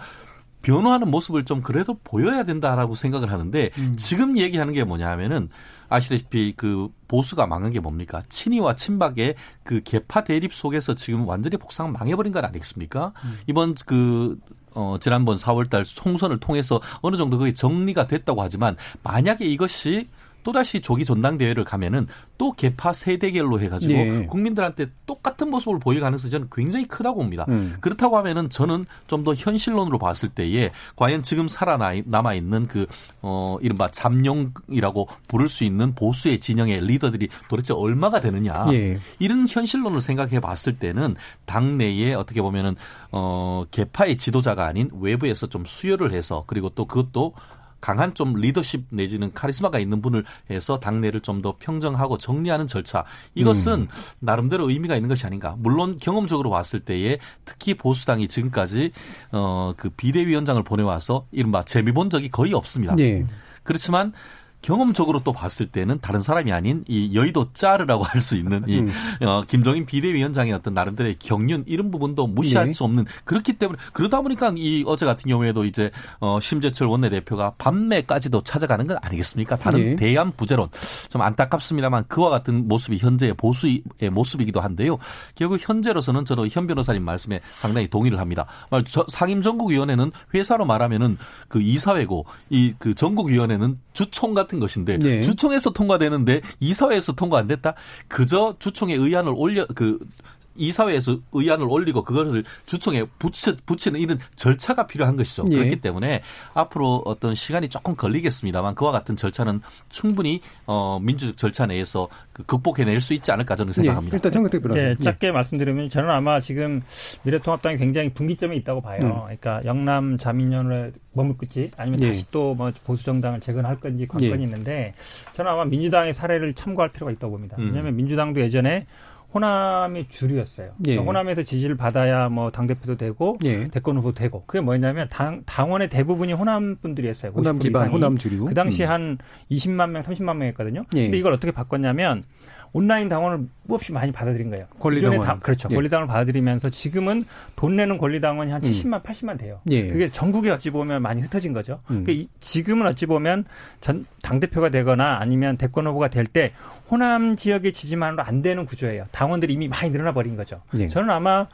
Speaker 4: 변화하는 모습을 좀 그래도 보여야 된다라고 생각을 하는데 음. 지금 얘기하는 게 뭐냐 하면은 아시다시피 그 보수가 망한 게 뭡니까? 친이와 친박의 그 개파 대립 속에서 지금 완전히 복상 망해버린 것 아니겠습니까? 음. 이번 그 어, 지난번 4월달 총선을 통해서 어느 정도 그게 정리가 됐다고 하지만 만약에 이것이 또다시 조기 전당대회를 가면은 또 개파 세대결로 해가지고 예. 국민들한테 똑같은 모습을 보일 가능성이 저는 굉장히 크다고 봅니다. 음. 그렇다고 하면은 저는 좀 더 현실론으로 봤을 때에 과연 지금 살아남아 있는 그, 어, 이른바 잠룡이라고 부를 수 있는 보수의 진영의 리더들이 도대체 얼마가 되느냐. 예. 이런 현실론을 생각해 봤을 때는 당내에 어떻게 보면은, 어, 개파의 지도자가 아닌 외부에서 좀 수혈을 해서 그리고 또 그것도 강한 좀 리더십 내지는 카리스마가 있는 분을 해서 당내를 좀 더 평정하고 정리하는 절차 이것은 음. 나름대로 의미가 있는 것이 아닌가. 물론 경험적으로 봤을 때에 특히 보수당이 지금까지 어 그 비대위원장을 보내와서 이른바 재미 본 적이 거의 없습니다. 네. 그렇지만 경험적으로 또 봤을 때는 다른 사람이 아닌 이 여의도 짜르라고 할 수 있는 이 음. 어, 김종인 비대위원장의 어떤 나름대로의 경륜 이런 부분도 무시할 네. 수 없는 그렇기 때문에 그러다 보니까 이 어제 같은 경우에도 이제 어, 심재철 원내대표가 밤매까지도 찾아가는 건 아니겠습니까? 다른 네. 대안 부재론 좀 안타깝습니다만 그와 같은 모습이 현재의 보수의 모습이기도 한데요. 결국 현재로서는 저도 현 변호사님 말씀에 상당히 동의를 합니다. 상임전국위원회는 회사로 말하면은 그 이사회고 이 그 전국위원회는 주총 같은 것인데 네. 주총에서 통과되는데 이사회에서 통과 안 됐다. 그저 주총의 의안을 올려 그 이사회에서 의안을 올리고 그것을 주총에 붙여, 붙이는 이런 절차가 필요한 것이죠. 예. 그렇기 때문에 앞으로 어떤 시간이 조금 걸리겠습니다만 그와 같은 절차는 충분히 어, 민주적 절차 내에서 그 극복해낼 수 있지 않을까 저는 생각합니다.
Speaker 2: 예. 일단 정근택 변호사.
Speaker 7: 네, 짧게 예. 말씀드리면 저는 아마 지금 미래통합당이 굉장히 분기점이 있다고 봐요. 음. 그러니까 영남 자민련을 머물겠지 아니면 예. 다시 또 뭐 보수 정당을 재건할 건지 관건이 예. 있는데 저는 아마 민주당의 사례를 참고할 필요가 있다고 봅니다. 음. 왜냐하면 민주당도 예전에 호남이 주류였어요. 예. 그러니까 호남에서 지지를 받아야 뭐 당대표도 되고 예. 대권 후보도 되고. 그게 뭐냐면 당, 당원의 대부분이 호남 분들이었어요.
Speaker 2: 호남 기반, 이상이. 호남 주류.
Speaker 7: 그 당시 음. 한 20만 명, 30만 명이었거든요. 예. 근데 이걸 어떻게 바꿨냐면 온라인 당원을 없이 많이 받아들인 거예요.
Speaker 2: 권리당원.
Speaker 7: 그렇죠. 예. 권리당원을 받아들이면서 지금은 돈 내는 권리당원이 한 70만, 음. 80만 돼요. 예. 그게 전국에 어찌 보면 많이 흩어진 거죠. 음. 그러니까 지금은 어찌 보면 전 당대표가 되거나 아니면 대권 후보가 될 때 호남 지역의 지지만으로 안 되는 구조예요. 당원들이 이미 많이 늘어나 버린 거죠. 예. 저는 아마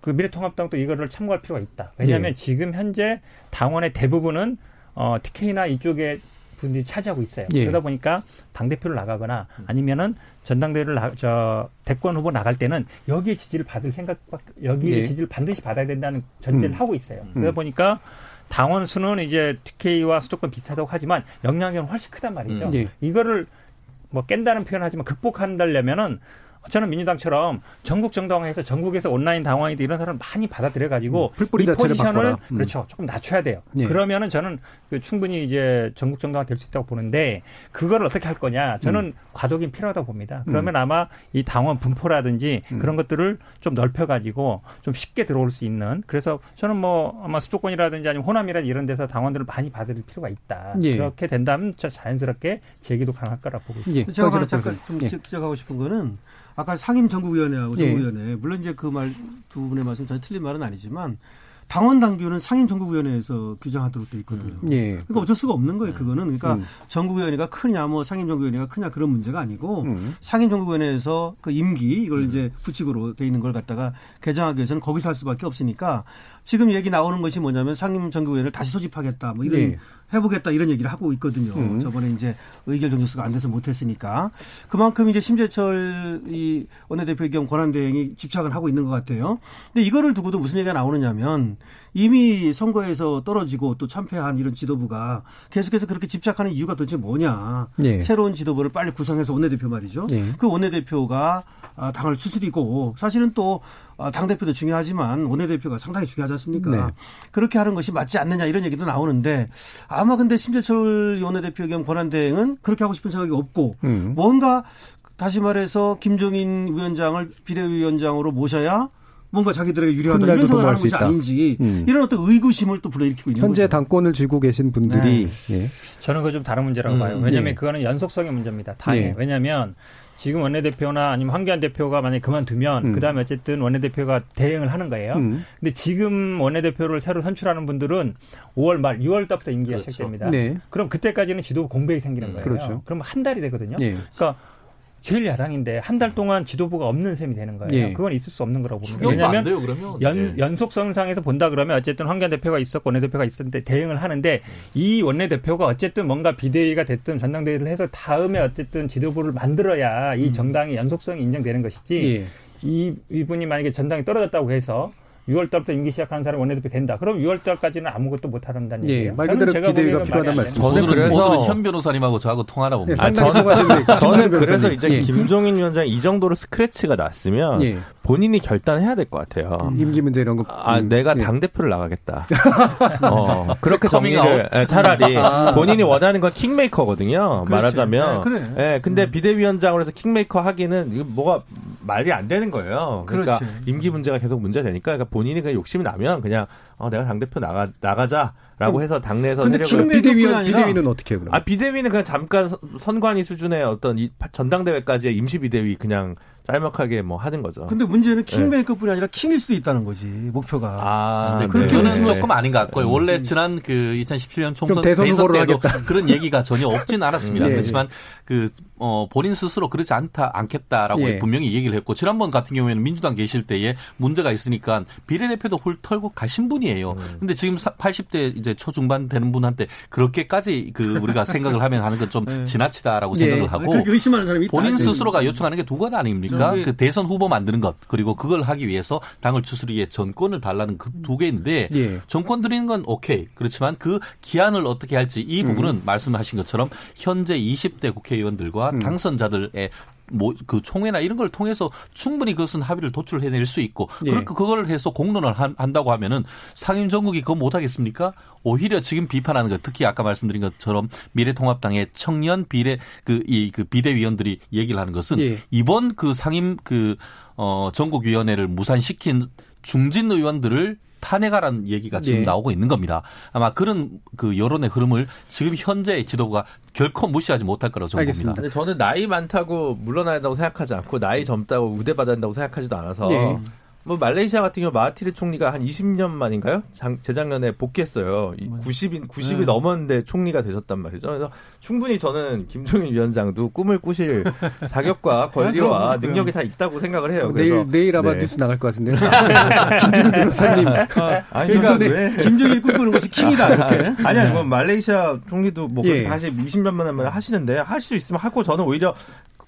Speaker 7: 그 미래통합당도 이거를 참고할 필요가 있다. 왜냐하면 예. 지금 현재 당원의 대부분은 어, TK나 이쪽에 분들이 차지하고 있어요. 예. 그러다 보니까 당 대표를 나가거나 아니면은 전당대회를 나, 저 대권 후보 나갈 때는 여기에 지지를 받을 생각 여기에 예. 지지를 반드시 받아야 된다는 전제를 음. 하고 있어요. 음. 그러다 보니까 당원 수는 이제 TK와 수도권 비슷하다고 하지만 영향력은 훨씬 크단 말이죠. 음. 예. 이거를 뭐 깬다는 표현하지만 극복한다려면은 저는 민주당처럼 전국 정당화해서 전국에서 온라인 당황이도 이런 사람을 많이 받아들여 가지고 음, 이 포지션을 음. 그렇죠 조금 낮춰야 돼요. 예. 그러면은 저는 그 충분히 이제 전국 정당화 될 수 있다고 보는데 그거를 어떻게 할 거냐 저는 음. 과도기 필요하다고 봅니다. 그러면 음. 아마 이 당원 분포라든지 음. 그런 것들을 좀 넓혀 가지고 좀 쉽게 들어올 수 있는 그래서 저는 뭐 아마 수도권이라든지 아니면 호남이라든지 이런 데서 당원들을 많이 받을 필요가 있다. 예. 그렇게 된다면 자연스럽게 제기도 가능할 거라고 보고 있습니다.
Speaker 5: 예. 제가 잠깐 좀 예. 지적하고 싶은 거는 아까 상임 정국위원회하고 예. 정국위원회 물론 이제 그 말 두 분의 말씀 전혀 틀린 말은 아니지만 당원 당규는 상임 전국위원회에서 규정하도록 돼 있거든요. 음. 예. 그러니까 어쩔 수가 없는 거예요. 그거는 그러니까 음. 전국위원회가 크냐 뭐 상임 전국위원회가 크냐 그런 문제가 아니고 음. 상임 전국위원회에서 그 임기 이걸 음. 이제 부칙으로 돼 있는 걸 갖다가 개정하기 위해서는 거기서 할 수밖에 없으니까 지금 얘기 나오는 것이 뭐냐면 상임 전국위원회를 다시 소집하겠다 뭐 이런 예. 해보겠다 이런 얘기를 하고 있거든요. 음. 저번에 이제 의결 정족수가 안 돼서 못했으니까 그만큼 이제 심재철 이 원내대표 겸 권한대행이 집착을 하고 있는 것 같아요. 근데 이거를 두고도 무슨 얘기가 나오느냐면 이미 선거에서 떨어지고 또 참패한 이런 지도부가 계속해서 그렇게 집착하는 이유가 도대체 뭐냐. 예. 새로운 지도부를 빨리 구성해서 원내대표 말이죠. 예. 그 원내대표가 아, 당을 추스리고 사실은 또 아, 당대표도 중요하지만 원내대표가 상당히 중요하지 않습니까? 네. 그렇게 하는 것이 맞지 않느냐 이런 얘기도 나오는데 아마 근데 심재철 원내대표 겸 권한대행은 그렇게 하고 싶은 생각이 없고 음. 뭔가 다시 말해서 김종인 위원장을 비대위원장으로 모셔야 뭔가 자기들에게 유리하다 이런 생각을 하는 것이 아닌지 음. 이런 어떤 의구심을 또 불러일으키고 있는
Speaker 2: 현재 거죠. 당권을 쥐고 계신 분들이
Speaker 7: 네. 예. 저는 그거 좀 다른 문제라고 음. 봐요. 왜냐하면 예. 그거는 연속성의 문제입니다. 당에 예. 왜냐하면 지금 원내대표나 아니면 황교안 대표가 만약에 그만두면 음. 그다음에 어쨌든 원내대표가 대행을 하는 거예요. 음. 근데 지금 원내대표를 새로 선출하는 분들은 5월 말 6월 달부터 임기가 그렇죠. 시작됩니다. 네. 그럼 그때까지는 지도부 공백이 생기는 음. 거예요. 그렇죠. 그럼 한 달이 되거든요. 네. 그러니까 제일 야당인데 한 달 동안 지도부가 없는 셈이 되는 거예요. 예. 그건 있을 수 없는 거라고 봅니다. 왜냐하면 돼요, 연, 네. 연속성상에서 본다 그러면 어쨌든 황교안 대표가 있었고 원내대표가 있었는데 대응을 하는데 이 원내대표가 어쨌든 뭔가 비대위가 됐든 전당대회를 해서 다음에 어쨌든 지도부를 만들어야 이 음. 정당의 연속성이 인정되는 것이지 예. 이 이분이 만약에 전당이 떨어졌다고 해서 6월 달부터 임기 시작하는 사람이 원내대표 된다. 그럼 6월 달까지는 아무것도 못 하는다는 예, 얘기예요.
Speaker 2: 말 그대로 비대위가 필요하다는 말씀.
Speaker 4: 저는 그래서 현 변호사님하고 저하고 통하나 봅니다.
Speaker 6: 예, 아, 저는, 저는 그래서 이제 예. 김종인 위원장 이 정도로 스크래치가 났으면 예. 본인이 결단해야 될 것 같아요.
Speaker 2: 음. 임기 문제 이런 거.
Speaker 6: 아, 음. 내가 예. 당 대표를 나가겠다. 어, 그렇게 정리를 예, 차라리 아. 본인이 원하는 건 킹메이커거든요. 그렇지. 말하자면. 네, 그래. 예, 근데 음. 비대위원장으로 해서 킹메이커 하기는 이거 뭐가 말이 안 되는 거예요. 그러니까 그렇지. 임기 문제가 계속 문제가 되니까 그러니까 본인이 그 욕심이 나면 그냥 어, 내가 당 대표 나가 나가자라고 해서 당내에서
Speaker 2: 근데 비대위원 비대위는 어떻게 해요? 그럼?
Speaker 6: 아 비대위는 그냥 잠깐 선관위 수준의 어떤 이 전당대회까지의 임시 비대위 그냥 짤막하게 뭐 하는 거죠.
Speaker 5: 근데 문제는 킹메이커뿐이 네. 아니라 킹일 수도 있다는 거지 목표가.
Speaker 4: 아, 네. 그런 네. 조금 아닌 것 같고요. 원래 음. 지난 그 2017년 총선 대선, 대선 때도 하겠다. 그런 얘기가 전혀 없진 않았습니다. 음. 그렇지만 그 어, 본인 스스로 그렇지 않다 않겠다라고 예. 분명히 얘기를 했고 지난번 같은 경우에는 민주당 계실 때에 문제가 있으니까 비례대표도 홀 털고 가신 분이 에요. 음. 근데 지금 80대 이제 초중반 되는 분한테 그렇게까지 그 우리가 생각을 하면 하는 건좀 네. 지나치다라고 예. 생각을 하고
Speaker 5: 의심하는 사람이
Speaker 4: 본인 스스로가 요청하는 게두 가지 아닙니까? 네. 그 대선 후보 만드는 것 그리고 그걸 하기 위해서 당을 추스리기에 전권을 달라는 그 두 개인데 예. 정권 드리는 건 오케이 그렇지만 그 기한을 어떻게 할지 이 부분은 음. 말씀하신 것처럼 현재 20대 국회의원들과 음. 당선자들의 뭐 그 총회나 이런 걸 통해서 충분히 그것은 합의를 도출해낼 수 있고 예. 그렇게 그걸 해서 공론을 한다고 하면은 상임 전국이 그거 못 하겠습니까? 오히려 지금 비판하는 것 특히 아까 말씀드린 것처럼 미래통합당의 청년 비례 그 이그 그 비대위원들이 얘기를 하는 것은 예. 이번 그 상임 그어 전국위원회를 무산시킨 중진 의원들을 탄핵하라는 얘기가 지금 네. 나오고 있는 겁니다. 아마 그런 그 여론의 흐름을 지금 현재 지도부가 결코 무시하지 못할 거라고 저는 봅니다.
Speaker 6: 근데 저는 나이 많다고 물러나야 한다고 생각하지 않고 나이 젊다고 우대받아야 한다고 생각하지도 않아서 네. 뭐 말레이시아 같은 경우 마하티르 총리가 한 20년 만인가요? 장, 재작년에 복귀했어요. 90이 90이 네. 넘었는데 총리가 되셨단 말이죠. 그래서 충분히 저는 김종인 위원장도 꿈을 꾸실 자격과 권리와 아, 능력이 다 있다고 생각을 해요.
Speaker 2: 내일 내일 아마 네. 뉴스 나갈 것 같은데요. 김종인 변호사님.
Speaker 5: 아니, 그러니까 왜? 김종인 꿈꾸는 것이 킹이다 이렇게.
Speaker 6: 아니 아니 뭐 말레이시아 총리도 뭐 예. 다시 20년 만에 하시는데 할 수 있으면 하고 저는 오히려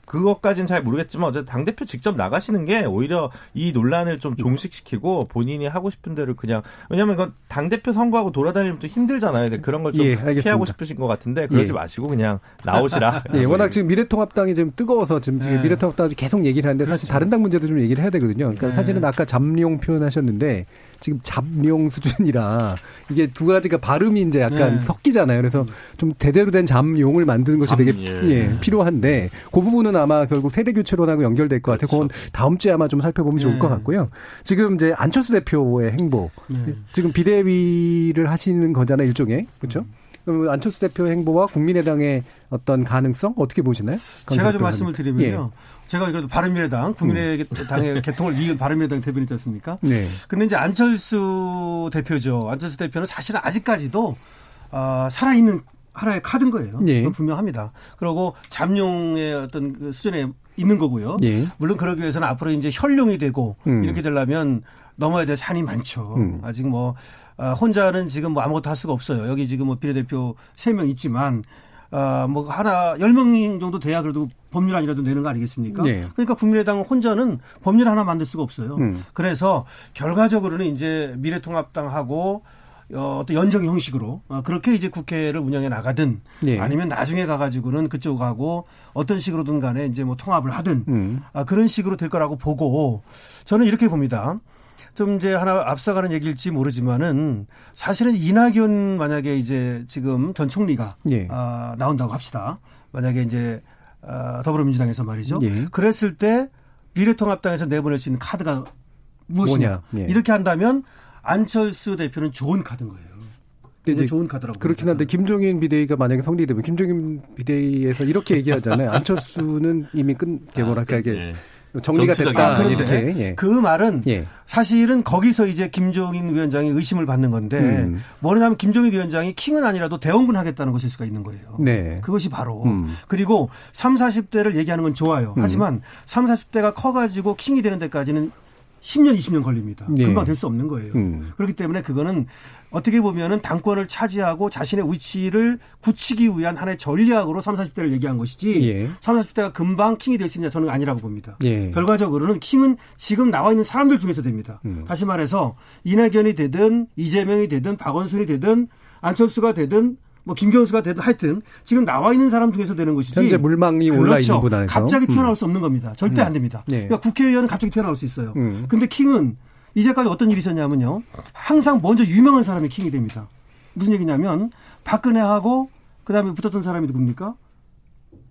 Speaker 6: 그것까지는 잘 모르겠지만 어쨌든 당 대표 직접 나가시는 게 오히려 이 논란을 좀 종식시키고 본인이 하고 싶은 대로 그냥 왜냐하면 이건 당 대표 선거하고 돌아다니면 또 힘들잖아요. 그런 걸좀 예, 피하고 싶으신 것 같은데 그러지 예. 마시고 그냥 나오시라.
Speaker 2: 예, 워낙 지금 미래통합당이 좀 뜨거워서 지금 예. 미래통합당이 계속 얘기를 하는데 사실 그렇죠. 다른 당 문제도 좀 얘기를 해야 되거든요. 그러니까 예. 사실은 아까 잠룡 표현하셨는데 지금 잡룡 수준이라 이게 두 가지가 발음이 이제 약간 네. 섞이잖아요. 그래서 좀 대대로 된 잠용을 만드는 것이 잠, 되게 예. 예, 필요한데 그 부분은 아마 결국 세대 교체론하고 연결될 것 같아요. 그건 그렇죠. 다음 주에 아마 좀 살펴보면 좋을 네. 것 같고요. 지금 이제 안철수 대표의 행보 네. 지금 비대위를 하시는 거잖아요, 일종의 그렇죠? 음. 그럼 안철수 대표 행보와 국민의당의 어떤 가능성 어떻게 보시나요?
Speaker 5: 제가 좀 말씀을 드리면요. 예. 제가 그래도 바른미래당 국민의당의 음. 개통을 이은 바른미래당 대변이지 않습니까? 네. 근데 이제 안철수 대표죠. 안철수 대표는 사실은 아직까지도 어, 살아있는 하나의 카드인 거예요. 네. 분명합니다. 그리고 잠룡의 어떤 그 수준에 있는 거고요. 네. 물론 그러기 위해서는 앞으로 이제 혈룡이 되고 음. 이렇게 되려면 넘어야 될 산이 많죠. 음. 아직 뭐 아, 혼자는 지금 뭐 아무것도 할 수가 없어요. 여기 지금 뭐 비례대표 3명 있지만 아, 뭐 하나 10명 정도 돼야 그래도 법률안이라도 내는 거 아니겠습니까? 네. 그러니까 국민의당 혼자는 법률 하나 만들 수가 없어요. 음. 그래서 결과적으로는 이제 미래통합당하고 어, 또 연정 형식으로 어, 그렇게 이제 국회를 운영해 나가든 네. 아니면 나중에 가가지고는 그쪽하고 어떤 식으로든 간에 이제 뭐 통합을 하든 음. 아, 그런 식으로 될 거라고 보고 저는 이렇게 봅니다. 좀 이제 하나 앞서가는 얘기일지 모르지만은 사실은 이낙연 만약에 이제 지금 전 총리가 예. 아, 나온다고 합시다. 만약에 이제 아, 더불어민주당에서 말이죠. 예. 그랬을 때 미래통합당에서 내보낼 수 있는 카드가 무엇이냐. 예. 이렇게 한다면 안철수 대표는 좋은 카드인 거예요.
Speaker 2: 이제 좋은 카드라고. 그렇긴 한데 김종인 비대위가 만약에 성립되면 김종인 비대위에서 이렇게 얘기하잖아요. 안철수는 이미 끝, 뭐랄까 아, 이게 정리가 됐다.
Speaker 5: 아, 이렇게. 예. 그 말은 예. 사실은 거기서 이제 김종인 위원장이 의심을 받는 건데 음. 뭐냐면 김종인 위원장이 킹은 아니라도 대원군 하겠다는 것일 수가 있는 거예요. 네. 그것이 바로 음. 그리고 3, 40대를 얘기하는 건 좋아요. 음. 하지만 3, 40대가 커 가지고 킹이 되는 데까지는 10년, 20년 걸립니다. 네. 금방 될 수 없는 거예요. 음. 그렇기 때문에 그거는 어떻게 보면은 당권을 차지하고 자신의 위치를 굳히기 위한 하나의 전략으로 30, 40대를 얘기한 것이지 예. 30, 40대가 금방 킹이 될 수 있냐 저는 아니라고 봅니다. 예. 결과적으로는 킹은 지금 나와 있는 사람들 중에서 됩니다. 음. 다시 말해서 이낙연이 되든 이재명이 되든 박원순이 되든 안철수가 되든 뭐 김경수가 되든 하여튼 지금 나와 있는 사람 중에서 되는 것이지.
Speaker 2: 현재 물망이 그렇죠. 올라 있는 분 안에서.
Speaker 5: 갑자기 음. 튀어나올 수 없는 겁니다. 절대 음. 안 됩니다. 네. 그러니까 국회의원은 갑자기 튀어나올 수 있어요. 음. 근데 킹은 이제까지 어떤 일이 있었냐면요. 항상 먼저 유명한 사람이 킹이 됩니다. 무슨 얘기냐면 박근혜하고 그다음에 붙었던 사람이 누굽니까?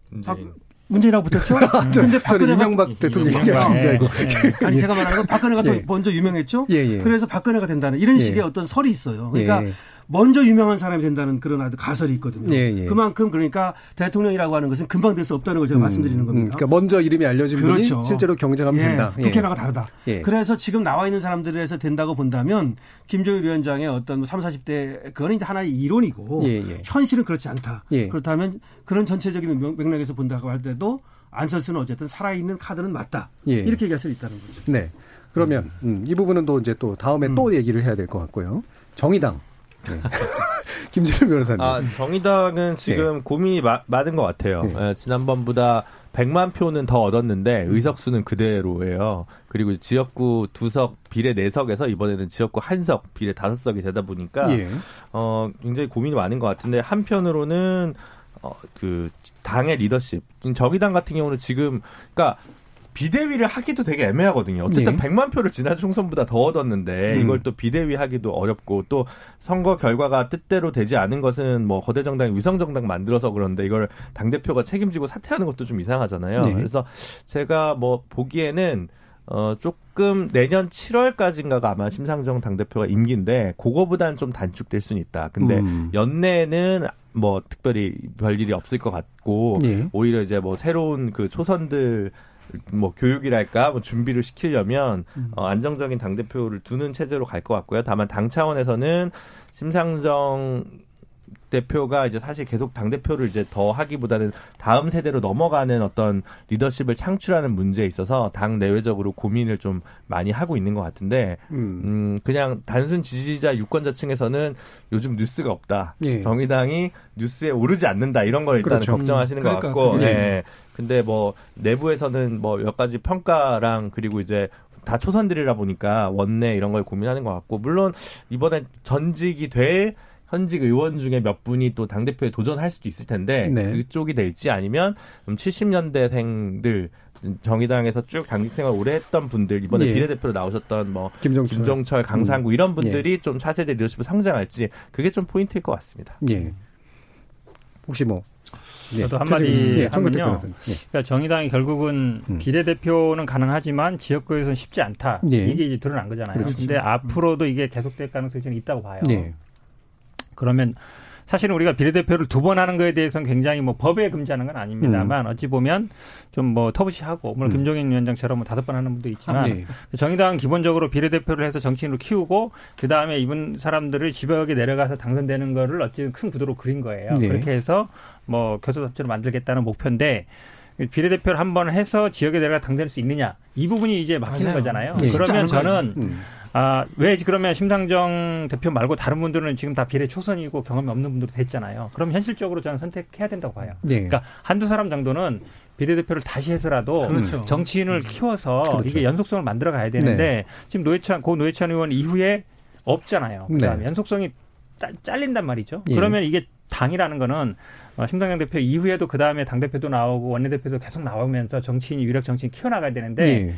Speaker 5: 문재인. 문재인하고 붙었죠?
Speaker 2: 근데 박근혜 이명박 대통령 얘기하신 줄 알고.
Speaker 5: 네. 아니 제가 말하는 건 박근혜가 예. 더 먼저 유명했죠? 예, 예. 그래서 박근혜가 된다는 이런 예. 식의 어떤 설이 있어요. 그러니까 예. 먼저 유명한 사람이 된다는 그런 아주 가설이 있거든요. 예, 예. 그만큼 그러니까 대통령이라고 하는 것은 금방 될 수 없다는 걸 제가 음, 말씀드리는 겁니다. 음,
Speaker 2: 그러니까 먼저 이름이 알려진 그렇죠. 분이 실제로 경쟁하면 예, 된다.
Speaker 5: 예. 국회라고 다르다. 예. 그래서 지금 나와 있는 사람들에서 된다고 본다면 김정일 위원장의 어떤 3, 40대 그거는 이제 하나의 이론이고 예, 예. 현실은 그렇지 않다. 그렇다면 그런 전체적인 맥락에서 본다고 할 때도 안철수는 어쨌든 살아있는 카드는 맞다. 이렇게 얘기할 수 있다는 거죠.
Speaker 2: 네. 그러면 음, 이 부분은 또 이제 또 다음에 음. 또 얘기를 해야 될 것 같고요. 정의당 네. 김준일 변호사님.
Speaker 6: 아, 정의당은 지금 네. 고민이 마, 많은 것 같아요. 네. 예, 지난번보다 100만 표는 더 얻었는데 의석수는 그대로예요. 그리고 지역구 두석 비례 네석에서 이번에는 지역구 한석 비례 다섯 석이 되다 보니까 예. 어 굉장히 고민이 많은 것 같은데 한편으로는 어 그 당의 리더십 정의당 같은 경우는 지금 그러니까 비대위를 하기도 되게 애매하거든요. 어쨌든 네. 100만 표를 지난 총선보다 더 얻었는데 음. 이걸 또 비대위 하기도 어렵고 또 선거 결과가 뜻대로 되지 않은 것은 뭐 거대 정당이 위성 정당 만들어서 그런데 이걸 당 대표가 책임지고 사퇴하는 것도 좀 이상하잖아요. 네. 그래서 제가 뭐 보기에는 어 조금 내년 7월까지인가가 아마 심상정 당대표가 임기인데 그거보다는 좀 단축될 수는 있다. 근데 음. 연내는 뭐 특별히 별일이 없을 것 같고 네. 오히려 이제 뭐 새로운 그 초선들 뭐 교육이랄까 뭐 준비를 시키려면 음. 어, 안정적인 당 대표를 두는 체제로 갈 것 같고요. 다만 당 차원에서는 심상정 대표가 이제 사실 계속 당 대표를 이제 더 하기보다는 다음 세대로 넘어가는 어떤 리더십을 창출하는 문제에 있어서 당 내외적으로 고민을 좀 많이 하고 있는 것 같은데 음, 음 그냥 단순 지지자 유권자 층에서는 요즘 뉴스가 없다. 예. 정의당이 뉴스에 오르지 않는다 이런 걸 일단 그렇죠. 걱정하시는 음, 그러니까, 것 같고. 네. 근데 뭐 내부에서는 뭐 몇 가지 평가랑 그리고 이제 다 초선들이라 보니까 원내 이런 걸 고민하는 것 같고 물론 이번에 전직이 될 현직 의원 중에 몇 분이 또 당대표에 도전할 수도 있을 텐데 네. 그쪽이 될지 아니면 70년대생들 정의당에서 쭉 당직 생활 오래 했던 분들 이번에 예. 비례대표로 나오셨던 뭐 김종철, 김종철 강상구 음. 이런 분들이 예. 좀 차세대 리더십을 성장할지 그게 좀 포인트일 것 같습니다.
Speaker 2: 예. 혹시 뭐
Speaker 7: 예. 저도 한마디 예, 하면요. 예. 그러니까 정의당이 결국은 음. 비례대표는 가능하지만 지역구에서는 쉽지 않다. 예. 이게 이제 드러난 거잖아요. 그렇죠. 근데 앞으로도 이게 계속될 가능성이 저는 있다고 봐요. 예. 그러면 사실은 우리가 비례대표를 두 번 하는 거에 대해서는 굉장히 뭐 법에 금지하는 건 아닙니다만 음. 어찌 보면 좀 뭐 터부시하고 물론 음. 김종인 위원장처럼 뭐 다섯 번 하는 분도 있지만 아, 네. 정의당은 기본적으로 비례대표를 해서 정치인으로 키우고 그 다음에 이분 사람들을 지역에 내려가서 당선되는 거를 어찌 큰 구도로 그린 거예요. 네. 그렇게 해서 뭐 교섭단체를 만들겠다는 목표인데 비례대표를 한 번 해서 지역에 내려가 당선될 수 있느냐 이 부분이 이제 막히는. 거잖아요. 네. 그러면 저는 음. 아, 왜 그러면 심상정 대표 말고 다른 분들은 지금 다 비례 초선이고 경험이 없는 분들도 됐잖아요. 그럼 현실적으로 저는 선택해야 된다고 봐요. 네. 그러니까 한두 사람 정도는 비례대표를 다시 해서라도 그렇죠. 정치인을 키워서 그렇죠. 이게 연속성을 만들어 가야 되는데 네. 지금 노회찬 고 노회찬 의원 이후에 없잖아요. 그다음에 네. 연속성이 잘린단 말이죠. 예. 그러면 이게 당이라는 거는 어, 심상정 대표 이후에도 그 다음에 당 대표도 나오고 원내 대표도 계속 나오면서 정치인이 유력 정치인 키워나가야 되는데 예.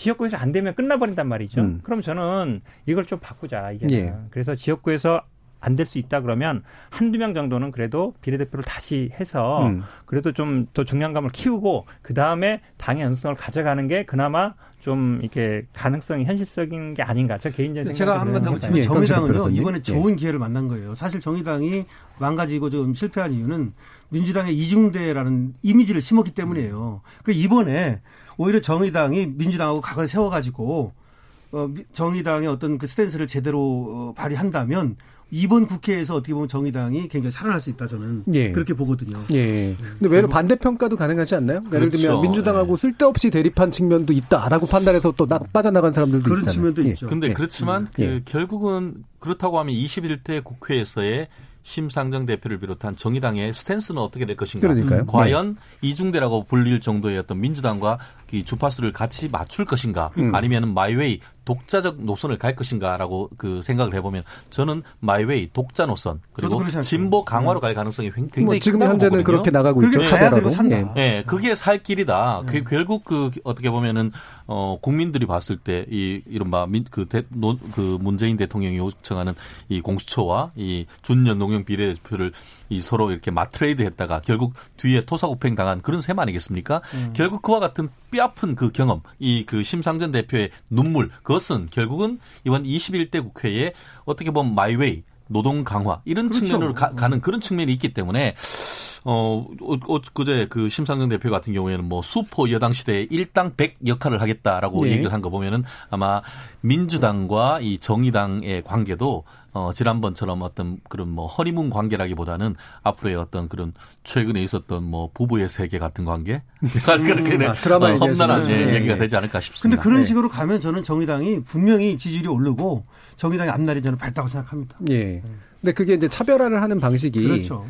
Speaker 7: 지역구에서 안 되면 끝나버린단 말이죠. 음. 그럼 저는 이걸 좀 바꾸자 이제. 예. 그래서 지역구에서 안 될 수 있다 그러면 한두 명 정도는 그래도 비례대표를 다시 해서 음. 그래도 좀 더 중량감을 키우고 그 다음에 당의 연수성을 가져가는 게 그나마 좀 이렇게 가능성이 현실적인 게 아닌가. 저 개인적인
Speaker 5: 생각 제가 한번 더 예, 정의당은요 이번에 좋은 기회를 만난 거예요. 사실 정의당이 망가지고 좀 실패한 이유는 민주당의 이중대라는 이미지를 심었기 때문이에요. 그 이번에 오히려 정의당이 민주당하고 각을 세워가지고 어, 정의당의 어떤 그 스탠스를 제대로 어, 발휘한다면 이번 국회에서 어떻게 보면 정의당이 굉장히 살아날 수 있다 저는 예. 그렇게 보거든요.
Speaker 2: 예. 근데 왜 반대 평가도 가능하지 않나요? 그렇죠. 예를 들면 민주당하고 네. 쓸데없이 대립한 측면도 있다라고 판단해서 또 나, 빠져나간 사람들도
Speaker 5: 그런
Speaker 2: 있잖아요.
Speaker 5: 측면도
Speaker 4: 예.
Speaker 5: 있죠.
Speaker 4: 근데 예. 그렇지만 그 예. 결국은 그렇다고 하면 21대 국회에서의 심상정 대표를 비롯한 정의당의 스탠스는 어떻게 될 것인가?
Speaker 2: 그러니까요.
Speaker 4: 과연 네. 이중대라고 불릴 정도의 어떤 민주당과 이 주파수를 같이 맞출 것인가? 음. 아니면 마이웨이 독자적 노선을 갈 것인가라고 그 생각을 해보면 저는 마이웨이 독자 노선 그리고 진보 강화로 음. 갈 가능성이 굉장히 뭐
Speaker 2: 지금 현재는
Speaker 4: 보거든요.
Speaker 2: 그렇게 나가고 있죠. 차별하고.
Speaker 4: 예. 네, 그게 살 길이다. 그 결국 그 어떻게 보면은 어 국민들이 봤을 때 이 이른바 민, 그, 대, 노, 그 문재인 대통령이 요청하는 이 공수처와 이 준연동형 비례대표를 이 서로 이렇게 맞트레이드 했다가 결국 뒤에 토사구팽 당한 그런 셈 아니겠습니까? 음. 결국 그와 같은 뼈아픈 그 경험, 이 그 심상정 대표의 눈물, 그것은 결국은 이번 21대 국회에 어떻게 보면 마이웨이, 노동 강화 이런 그렇죠. 측면으로 가, 는 그런 측면이 있기 때문에 어, 어, 어, 그제 그 심상정 대표 같은 경우에는 뭐 슈퍼 여당 시대에 일당 백 역할을 하겠다라고 네. 얘기를 한 거 보면은 아마 민주당과 이 정의당의 관계도 어, 지난번처럼 어떤 그런 뭐 허니문 관계라기보다는 앞으로의 어떤 그런 최근에 있었던 뭐 부부의 세계 같은 관계 그렇게 음, 아, 드라마 어, 험난한 네. 얘기가 되지 않을까 싶습니다.
Speaker 5: 근데 그런 네. 식으로 가면 저는 정의당이 분명히 지지율이 오르고 정의당의 앞날이 저는 밝다고 생각합니다.
Speaker 2: 예. 근데 그게 이제 차별화를 하는 방식이
Speaker 5: 그렇죠.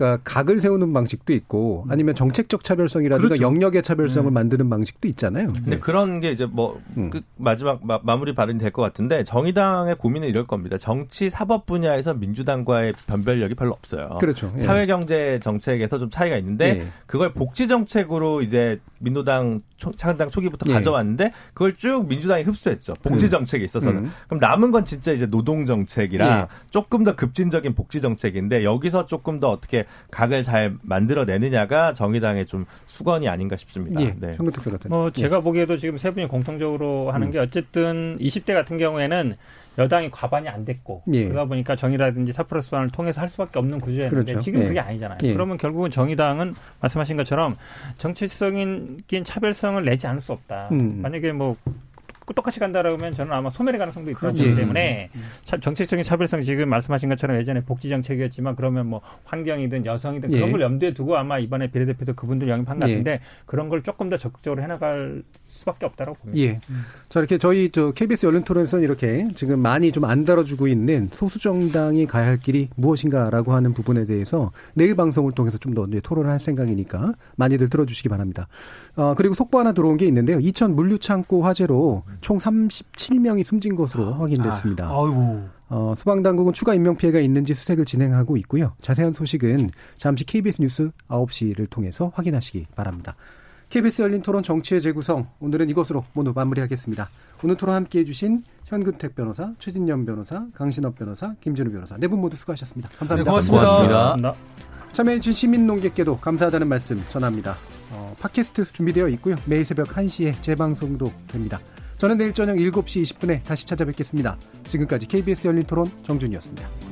Speaker 2: 그러니까 각을 세우는 방식도 있고 아니면 정책적 차별성이라든가 그렇죠. 영역의 차별성을 네. 만드는 방식도 있잖아요.
Speaker 6: 근데 네. 그런 게 이제 뭐 음. 끝 마지막 마, 무리 발언이 될 것 같은데 정의당의 고민은 이럴 겁니다. 정치 사법 분야에서 민주당과의 변별력이 별로 없어요.
Speaker 2: 그렇죠.
Speaker 6: 예. 사회 경제 정책에서 좀 차이가 있는데 예. 그걸 복지 정책으로 이제 민노당 창당 초기부터 예. 가져왔는데 그걸 쭉 민주당이 흡수했죠. 복지 음. 정책에 있어서는. 음. 그럼 남은 건 진짜 이제 노동 정책이라 예. 조금 더 급진적인 복지 정책인데 여기서 조금 더 어떻게 각을 잘 만들어내느냐가 정의당의 좀 수건이 아닌가 싶습니다.
Speaker 2: 예. 네.
Speaker 7: 뭐 예. 제가 보기에도 지금 세 분이 공통적으로 하는 음. 게 어쨌든 20대 같은 경우에는 여당이 과반이 안 됐고 예. 그러다 보니까 정의라든지 사프러스 완을 통해서 할 수밖에 없는 구조였는데 그렇죠. 지금 예. 그게 아니잖아요. 예. 그러면 결국은 정의당은 말씀하신 것처럼 정치성인 차별성을 내지 않을 수 없다. 음. 만약에 뭐 똑같이 간다라고 하면 저는 아마 소멸의 가능성도 있기 그렇죠. 때문에 음. 정책적인 차별성 지금 말씀하신 것처럼 예전에 복지 정책이었지만 그러면 뭐 환경이든 여성이든 그런 예. 걸 염두에 두고 아마 이번에 비례대표도 그분들 영입한 것 같은데 예. 그런 걸 조금 더 적극적으로 해나갈 수밖에 없다고 봅니다.
Speaker 2: 예. 자 이렇게 저희 저 KBS 열린 토론에서는 이렇게 지금 많이 좀 안 다뤄주고 있는 소수 정당이 가야 할 길이 무엇인가라고 하는 부분에 대해서 내일 방송을 통해서 좀 더 토론을 할 생각이니까 많이들 들어주시기 바랍니다. 어, 그리고 속보 하나 들어온 게 있는데요. 이천 물류창고 화재로 총 37명이 숨진 것으로 확인됐습니다.
Speaker 5: 아, 아이고.
Speaker 2: 어, 소방당국은 추가 인명피해가 있는지 수색을 진행하고 있고요. 자세한 소식은 잠시 KBS 뉴스 9시를 통해서 확인하시기 바랍니다. KBS 열린 토론 정치의 재구성 오늘은 이것으로 모두 마무리하겠습니다. 오늘 토론 함께해 주신 현근택 변호사, 최진영 변호사, 강신업 변호사, 김진우 변호사 네 분 모두 수고하셨습니다. 감사합니다. 네,
Speaker 5: 고맙습니다. 고맙습니다.
Speaker 2: 참여해 주신 시민 농객께도 감사하다는 말씀 전합니다. 어, 팟캐스트 준비되어 있고요. 매일 새벽 1시에 재방송도 됩니다. 저는 내일 저녁 7시 20분에 다시 찾아뵙겠습니다. 지금까지 KBS 열린 토론 정준이었습니다.